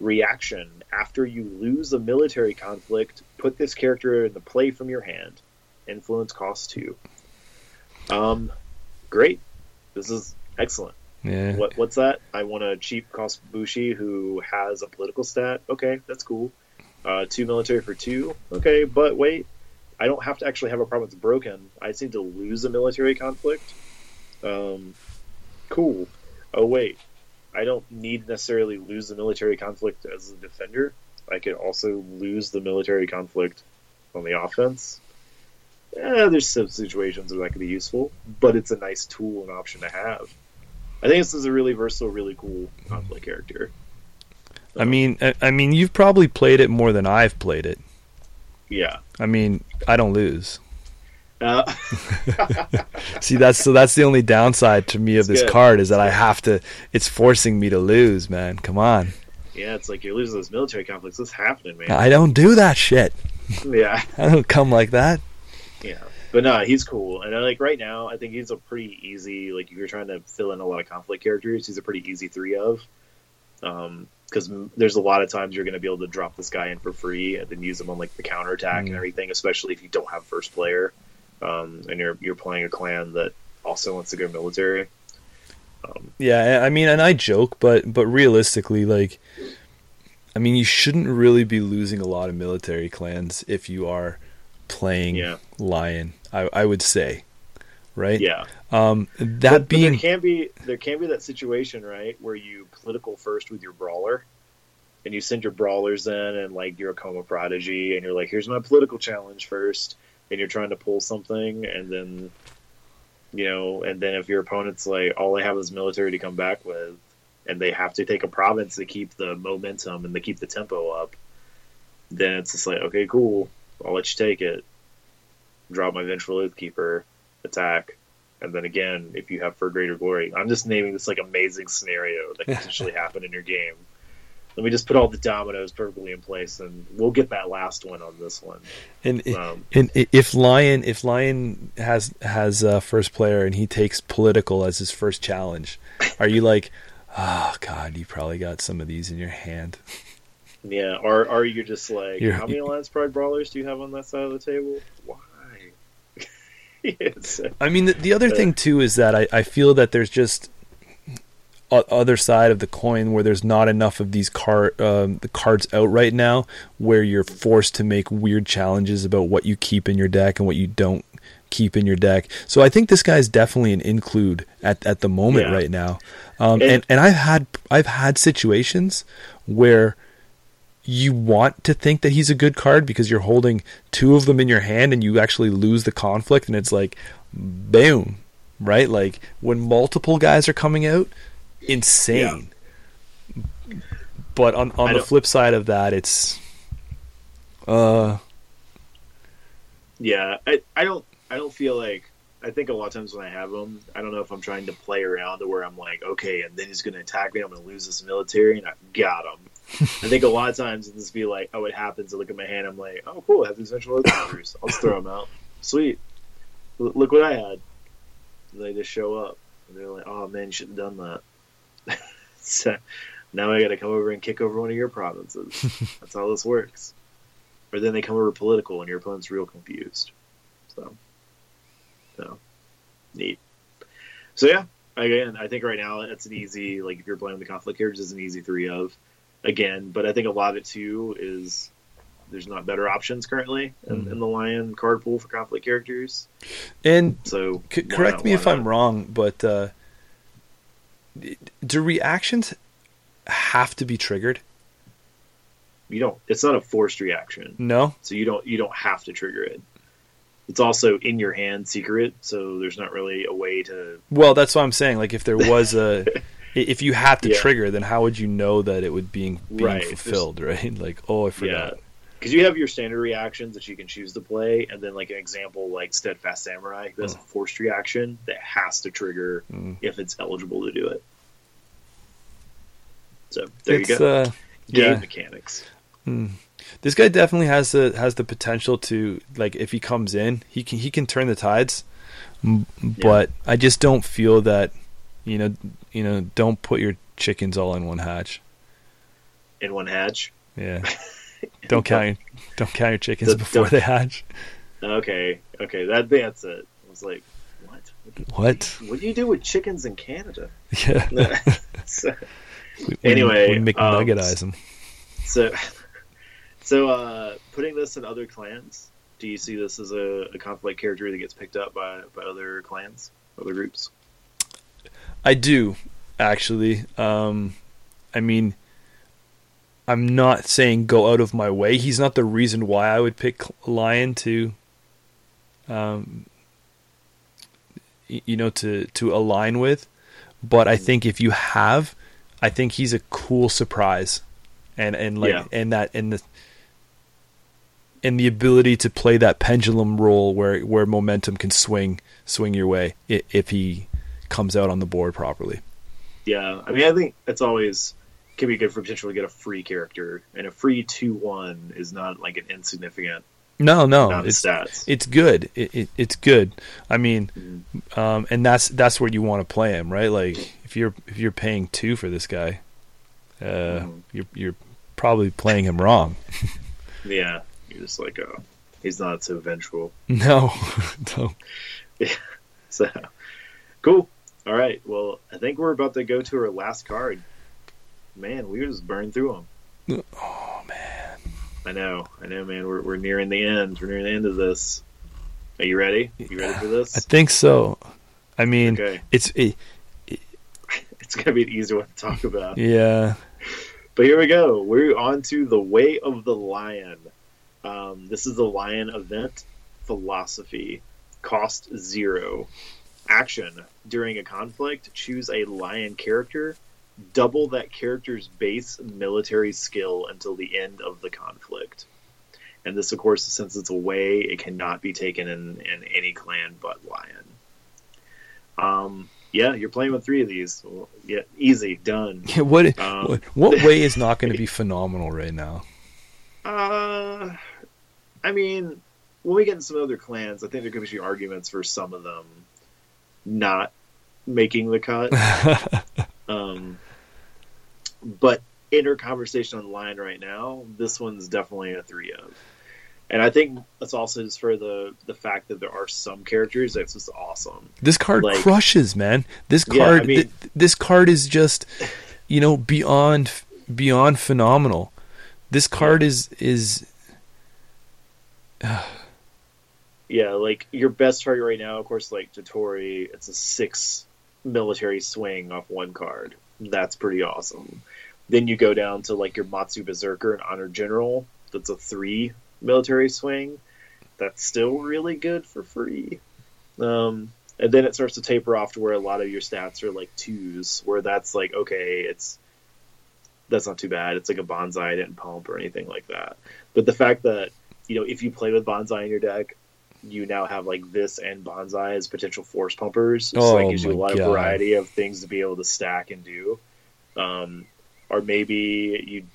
Reaction: After you lose a military conflict, put this character in the play from your hand. Influence cost two. Um, great. This is excellent. yeah. What what's that? I want a cheap cost Bushi who has a political stat. Okay, that's cool. Uh, two military for two. Okay, but wait, I don't have to actually have a problem that's broken. I just need to lose a military conflict. Um, cool. Oh wait, I don't need necessarily lose the military conflict as a defender. I could also lose the military conflict on the offense. Yeah, there's some situations where that could be useful, but it's a nice tool and option to have. I think this is a really versatile, really cool conflict character. I mean, I, I mean, you've probably played it more than I've played it. Yeah. I mean, I don't lose. Uh, See, that's so that's the only downside to me of It's this good. card is that I have to. It's forcing me to lose, man. Come on, yeah, it's like you're losing those military conflicts. What's happening, man? I don't do that shit. Yeah. I don't come like that. Yeah, but no, he's cool, and like right now. I think he's a pretty easy. Like if you're trying to fill in a lot of conflict characters, he's a pretty easy three of. Um, because there's a lot of times you're going to be able to drop this guy in for free and then use him on like the counterattack Mm. and everything, especially if you don't have first player, um, and you're you're playing a clan that also wants to go military. Um, Yeah, I mean, and I joke, but but realistically, like, I mean, you shouldn't really be losing a lot of military clans if you are playing Yeah. Lion. I I would say, right? yeah, Um, that But- but being there can be there can be that situation right where you political first with your brawler and you send your brawlers in and like you're Ikoma Prodigy and you're like here's my political challenge first and you're trying to pull something and then you know and then if your opponent's like all they have is military to come back with and they have to take a province to keep the momentum and to keep the tempo up then it's just like okay cool. I'll let you take it. Drop my vengeful oathkeeper attack and then again, if you have for greater glory, I'm just naming this like amazing scenario that could potentially happen in your game. Let me just put all the dominoes perfectly in place, and we'll get that last one on this one. and, Um, and if Lion if Lion has has uh, first player and he takes political as his first challenge, are you like, oh god, you probably got some of these in your hand? yeah, or are you just like, You're- how many Lion's Pride brawlers do you have on that side of the table? Why? I mean, the, the other Uh, thing too is that I, I feel that there's just o- other side of the coin where there's not enough of these card um, the cards out right now where you're forced to make weird challenges about what you keep in your deck and what you don't keep in your deck. So I think this guy's definitely an include at, at the moment Yeah. right now. Um, And- and and I've had I've had situations where you want to think that he's a good card because you're holding two of them in your hand and you actually lose the conflict and it's like boom right like when multiple guys are coming out insane but on, I on the don't- flip side of that it's uh Yeah, I, I don't I don't feel like I think a lot of times when I have them, I don't know if I'm trying to play around to where I'm like, okay, and then he's going to attack me. I'm going to lose this military, and I've got him. I think a lot of times it'll just be like, oh, it happens. I look at my hand, I'm like, oh, cool, I have these central counters. I'll just throw them out. Sweet. L- look what I had. And they just show up, and they're like, oh man, you shouldn't have done that. so now I got to come over and kick over one of your provinces. That's how this works. Or then they come over political, and your opponent's real confused. So, so neat. So yeah, again, I think right now it's an easy like if you're playing the conflict characters, it's an easy three of. Again, but I think a lot of it too is there's not better options currently in, Mhm. in the lion card pool for conflict characters. and So C- correct not, me if I'm wrong, but uh, do reactions have to be triggered? You don't. It's not a forced reaction, No. so you don't you don't have to trigger it. It's also in your hand secret, so there's not really a way to. Well, that's what I'm saying. Like, if there was a, if you had to Yeah. trigger, then how would you know that it would being being Right. fulfilled? Right? Like, oh, I forgot. because you have your standard reactions that you can choose to play, and then like an example like Steadfast Samurai, who has a forced reaction that has to trigger Mm. if it's eligible to do it. So there it's you go. uh, Game yeah. mechanics. Hmm. This guy definitely has the has the potential to like if he comes in, he can he can turn the tides. But I just don't feel that you know you know don't put your chickens all in one hatch. In one hatch. Yeah. Don't count your, don't count your chickens Don't- before they hatch. Okay, okay, that that's it. I was like, what? What? What do you do with chickens in Canada? Yeah. so, We- Anyway, we um, McNuggetize them. so, so uh, putting this in other clans, do you see this as a, a conflict character that gets picked up by, by other clans, other groups? I do actually. Um, I mean, I'm not saying go out of my way. He's not the reason why I would pick Lion to, um, you know, to to align with. But I think if you have, I think he's a cool surprise, and and like Yeah. and that and the and the ability to play that pendulum role where where momentum can swing swing your way if he comes out on the board properly. Yeah, I mean, I think it's always can be good for potential to get a free character, and a free two one is not like an insignificant No, no, it's stats. it's good. It, it, it's good. I mean, Mhm. um, and that's that's where you want to play him, right? Like if you're if you're paying two for this guy, uh, Mhm. you're you're probably playing him wrong. Yeah, you're just like, oh, he's not so vengeful. No, no. So, cool. All right. Well, I think we're about to go to our last card. Man, we just burned through them. Oh man, I know. I know, man. We're, we're nearing the end. We're nearing the end of this. Are you ready? You ready for this? I think so. I mean, Okay. it's it, It's going to be an easy one to talk about. yeah. But here we go. We're on to the Way of the Lion. Um, this is the Lion event philosophy. Cost zero. Action. During a conflict, choose a Lion character. Double that character's base military skill until the end of the conflict. And this, of course, since it's away, it cannot be taken in, in any clan but Lion. Um, yeah, you're playing with three of these. Well, yeah, easy, done. What Um, what, what way is not going to be phenomenal right now? Uh, I mean, when we get into some other clans, I think there could be arguments for some of them not making the cut. um, but in our conversation online right now, this one's definitely a three of. And I think that's also just for the the fact that there are some characters that's just awesome. This card Like- crushes, man. This Yeah, card, I mean- th- this card is just, you know, beyond beyond phenomenal. This card is is Yeah, like your best target right now, of course, like Toturi, it's a six military swing off one card. That's pretty awesome. Then you go down to like your Matsu Berserker and Honored General. That's a three military swing. That's still really good for free. Um, and then it starts to taper off to where a lot of your stats are like twos, where that's like okay, it's that's not too bad. It's like a Banzai didn't pump or anything like that. But the fact that you know if you play with Banzai in your deck, you now have like this and Banzai as potential force pumpers. So Oh that gives you a lot God. of variety of things to be able to stack and do. Um, or maybe you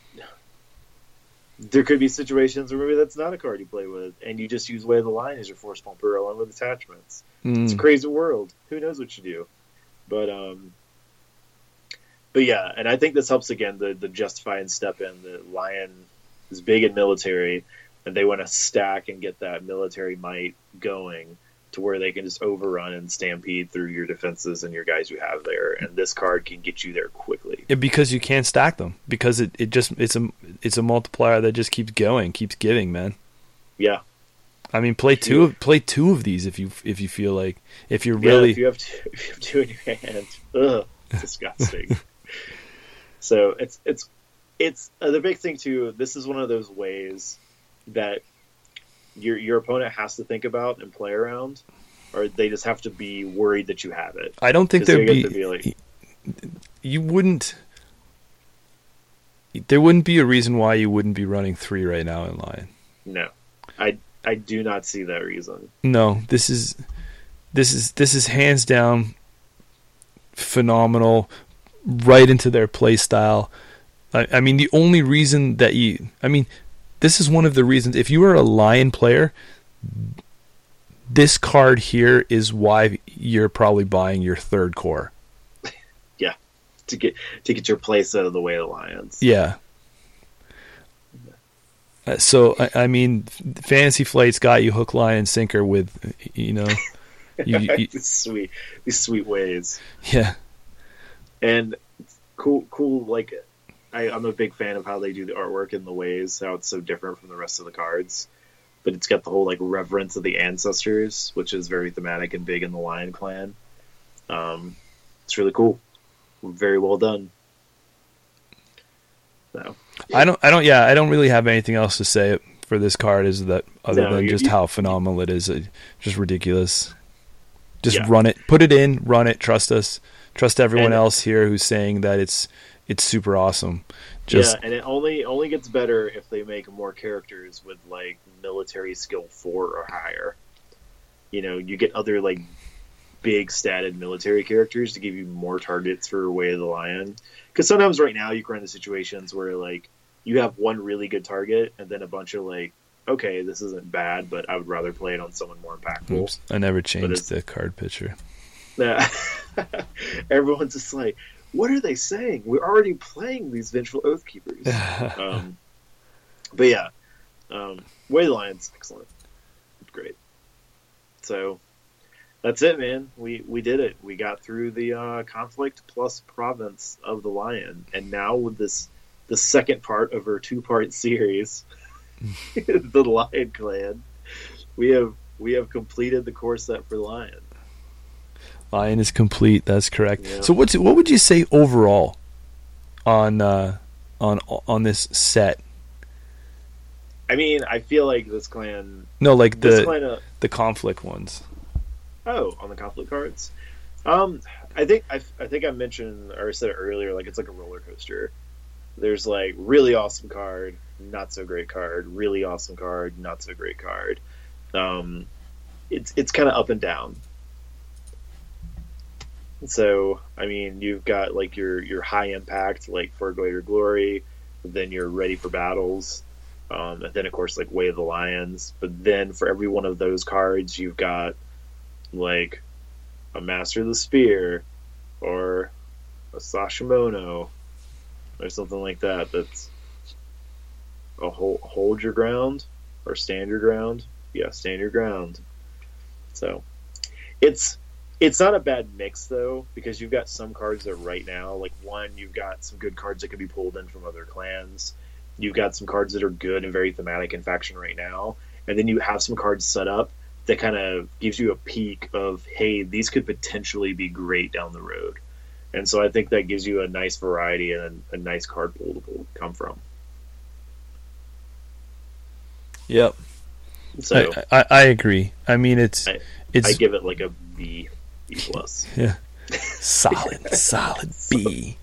there could be situations where maybe that's not a card you play with, and you just use Way of the Lion as your force pumper along with attachments. It's a Mm. crazy world. Who knows what you do? But um, but yeah, and I think this helps again the the justify and step in. The Lion is big in military, and they want to stack and get that military might going to where they can just overrun and stampede through your defenses and your guys you have there. And this card can get you there quickly. Yeah, because you can't stack them because it, it just it's a it's a multiplier that just keeps going, keeps giving, man. Yeah, I mean, play two of play two of these if you if you feel like if you're Yeah, really if you have two, if you have two in your hand, ugh, disgusting. so it's it's it's uh, the big thing too. This is one of those ways that your your opponent has to think about and play around, or they just have to be worried that you have it. I don't think there'd be, be like- you wouldn't there wouldn't be a reason why you wouldn't be running three right now in line. No, I I do not see that reason. No, this is this is this is hands down phenomenal, right into their play style. I, I mean, the only reason that you, I mean, this is one of the reasons. If you are a lion player, this card here is why you're probably buying your third core. Yeah, to get to get your place out of the way of the lions. Yeah. Uh, so I, I mean, Fantasy Flight's got you hook, line, and sinker with, you know, you, you, these sweet these sweet ways. yeah. and cool cool like I, i'm a big fan of how they do the artwork and the ways how it's so different from the rest of the cards but it's got the whole like reverence of the ancestors which is very thematic and big in the lion clan um, it's really cool very well done so I don't. I don't. Yeah, I don't really have anything else to say for this card. Is that other No, than just you- how phenomenal it is? Uh, just ridiculous. Just Yeah. run it. Put it in. Run it. Trust us. Trust everyone And- else here who's saying that it's it's super awesome. Just yeah and it only only gets better if they make more characters with like military skill four or higher you know you get other like big statted military characters to give you more targets for way of the lion because sometimes right now you run into situations where like you have one really good target and then a bunch of like okay this isn't bad but i would rather play it on someone more impactful oops, I never changed the card picture. Yeah. everyone's just like what are they saying we're already playing these vengeful oath keepers um, but yeah, um, Way of the Lion's excellent. Great. So that's it, man. We we did it. We got through the uh, conflict plus province of the lion, and now with this the second part of our two part series, the Lion Clan, we have we have completed the core set for Lion. Lion is complete. That's correct. Yeah. So what's what would you say overall on uh, on on this set? I mean, I feel like this clan, No, like the clan, uh, the conflict ones. Oh, on the conflict cards. Um, I think I, I think I mentioned or said it earlier. Like it's like a roller coaster. There's like really awesome card, not so great card, really awesome card, not so great card. Um, it's it's kind of up and down. So I mean, you've got like your your high impact, like for greater glory. Then you're ready for battles. Um, and then of course like Way of the Lions. But then for every one of those cards, you've got like a Master of the Spear or a Sashimono or something like that. That's a hold, hold your ground or stand your ground. Yeah, stand your ground. So it's it's not a bad mix though because you've got some cards that right now like one you've got some good cards that can be pulled in from other clans. You've got some cards that are good and very thematic in faction right now, and then you have some cards set up that kind of gives you a peek of hey, these could potentially be great down the road. And so I think that gives you a nice variety and a, a nice card pool to come from. Yep. So I, I, I agree. I mean, it's I- it's I give it like a B, B plus. yeah, solid, solid B.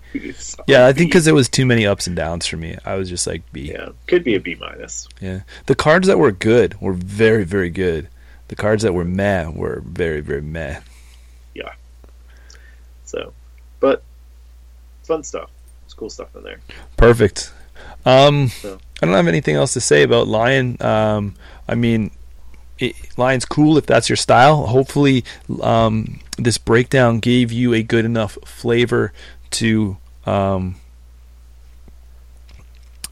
Yeah, I think because there was too many ups and downs for me, I was just like B. yeah, could be a B minus. Yeah. The cards that were good were very, very good. The cards that were meh were very, very meh. Yeah. So, but fun stuff. It's cool stuff in there. Perfect. Um, So- I don't have anything else to say about Lion. Um, I mean, it, Lion's cool if that's your style. Hopefully, um, this breakdown gave you a good enough flavor to um,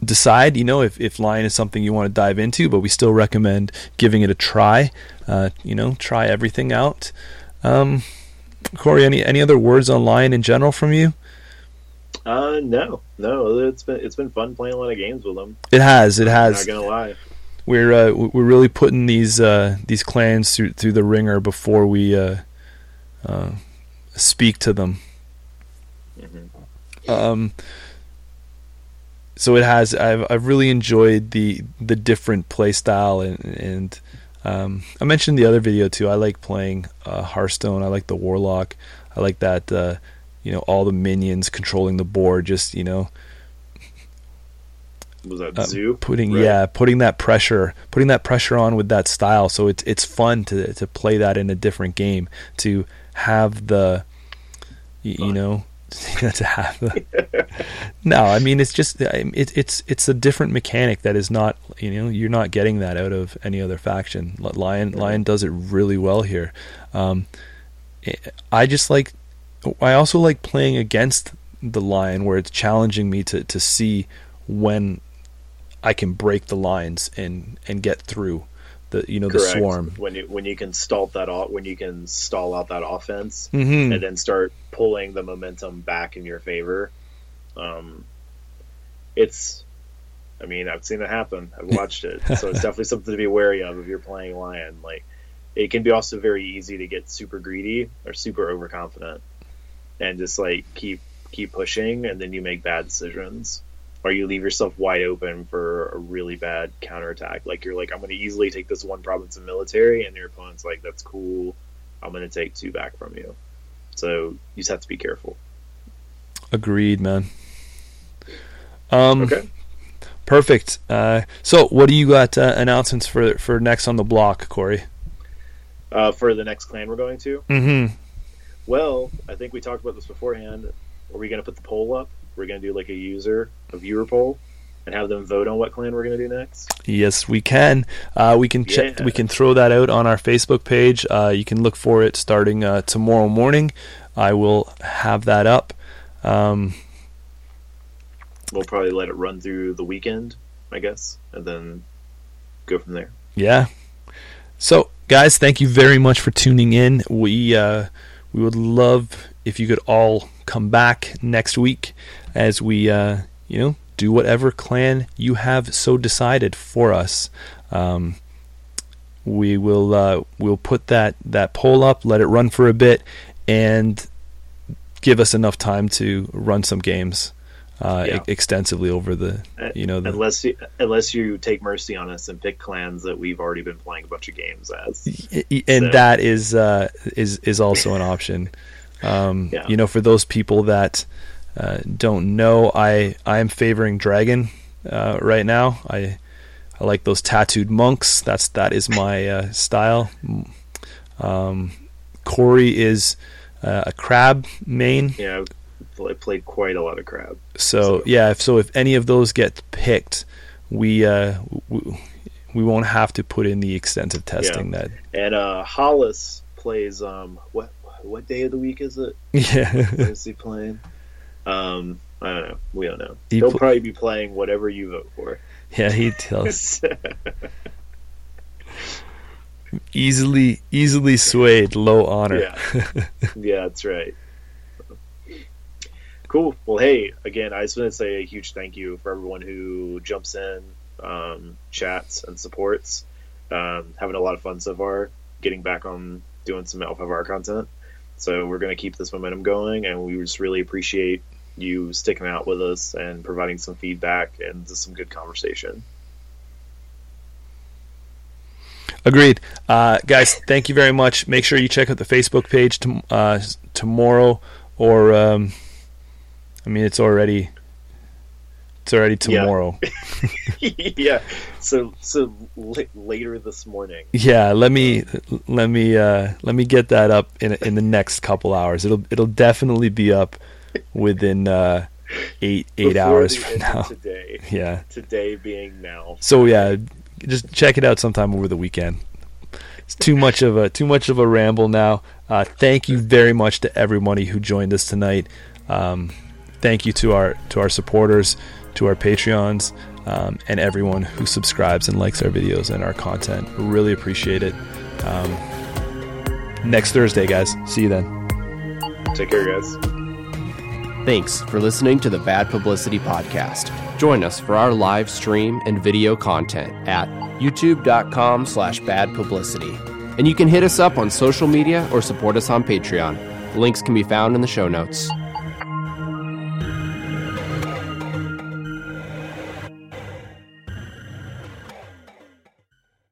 decide. You know, if, if Lion is something you want to dive into, but we still recommend giving it a try. Uh, you know, try everything out. Um, Corey, any any other words on Lion in general from you? Uh, no, no, it's been it's been fun playing a lot of games with them. It has. It has. Not gonna lie. We're uh, we're really putting these uh, these clans through through the ringer before we uh, uh, speak to them. Mhm. Um, so it has. I've I've really enjoyed the the different play style and and um, I mentioned the other video too. I like playing uh, Hearthstone. I like the Warlock. I like that. Uh, you know, all the minions controlling the board. Just you know, Was that uh, Zoo? putting Right. yeah putting that pressure putting that pressure on with that style. So it's it's fun to to play that in a different game to have the y- you know to have the no i mean it's just it, it's it's a different mechanic that is not you know you're not getting that out of any other faction. Li- lion lion does it really well here. Um i- i just like i also like playing against the lion where it's challenging me to to see when I can break the lines and and get through the you know the Correct. swarm. When you when you can stall that off when you can stall out that offense hmm and then start pulling the momentum back in your favor. Um, it's, I mean, I've seen it happen. I've watched it, so it's definitely something to be wary of if you're playing lion. Like, it can be also very easy to get super greedy or super overconfident, and just like keep keep pushing, and then you make bad decisions. Or you leave yourself wide open for a really bad counterattack. Like you're like, I'm going to easily take this one province of military, and your opponent's like, that's cool. I'm going to take two back from you. So you just have to be careful. Agreed, man. Um, Okay. perfect. Uh, so, what do you got uh, announcements for for next on the block, Corey? Uh, for the next clan we're going to, Mm-hmm. well, I think we talked about this beforehand. Are we going to put the poll up? We're going to do like a user, viewer poll, and have them vote on what clan we're going to do next. Yes, we can. Uh, we can check. Yeah. We can throw that out on our Facebook page. Uh, you can look for it starting uh, tomorrow morning. I will have that up. Um, We'll probably let it run through the weekend, I guess, and then go from there. Yeah. So, guys, thank you very much for tuning in. We uh, we would love if you could all come back next week as we uh, you know do whatever clan you have so decided for us. Um, we will uh, we'll put that that poll up, let it run for a bit, and give us enough time to run some games uh, Yeah. e- extensively over the you know the Unless you, unless you take mercy on us and pick clans that we've already been playing a bunch of games as. And So- that is uh, is is also an option. Um, Yeah. You know, for those people that uh, don't know, I I am favoring dragon uh, right now. I I like those tattooed monks. That's that is my uh, style. Um, Corey is uh, a crab main. Yeah, I've played quite a lot of crab. So So- yeah, if, so if any of those get picked, we uh, we, we won't have to put in the extensive testing that. And uh, Hollis plays um what what day of the week is it? Yeah. Is he playing? Um, I don't know. We don't know. He He'll pl- probably be playing whatever you vote for. Yeah, he tells easily easily swayed, low honor. Yeah. yeah, that's right. Cool. Well, hey, again, I just want to say a huge thank you for everyone who jumps in, um, chats, and supports. Um, having a lot of fun so far. getting back on doing some L5R content. So we're going to keep this momentum going, and we just really appreciate you sticking out with us and providing some feedback and just some good conversation. Agreed. Uh, guys, thank you very much. Make sure you check out the Facebook page to, uh, tomorrow, or um, I mean, it's already it's already tomorrow. Yeah. yeah. So so l- later this morning. Yeah. Let me let me uh, let me get that up in in the next couple hours. It'll it'll definitely be up within uh, eight eight Before hours from now. Today. Yeah. Today being now. So yeah, just check it out sometime over the weekend. It's too much of a too much of a ramble now. Uh, thank you very much to everybody who joined us tonight. Um, thank you to our to our supporters, to our Patreons, um, and everyone who subscribes and likes our videos and our content. We really appreciate it. Um, next Thursday, guys. See you then. Take care, guys. Thanks for listening to the Bad Publicity Podcast. Join us for our live stream and video content at youtube.com slash bad publicity. And you can hit us up on social media or support us on Patreon. Links can be found in the show notes.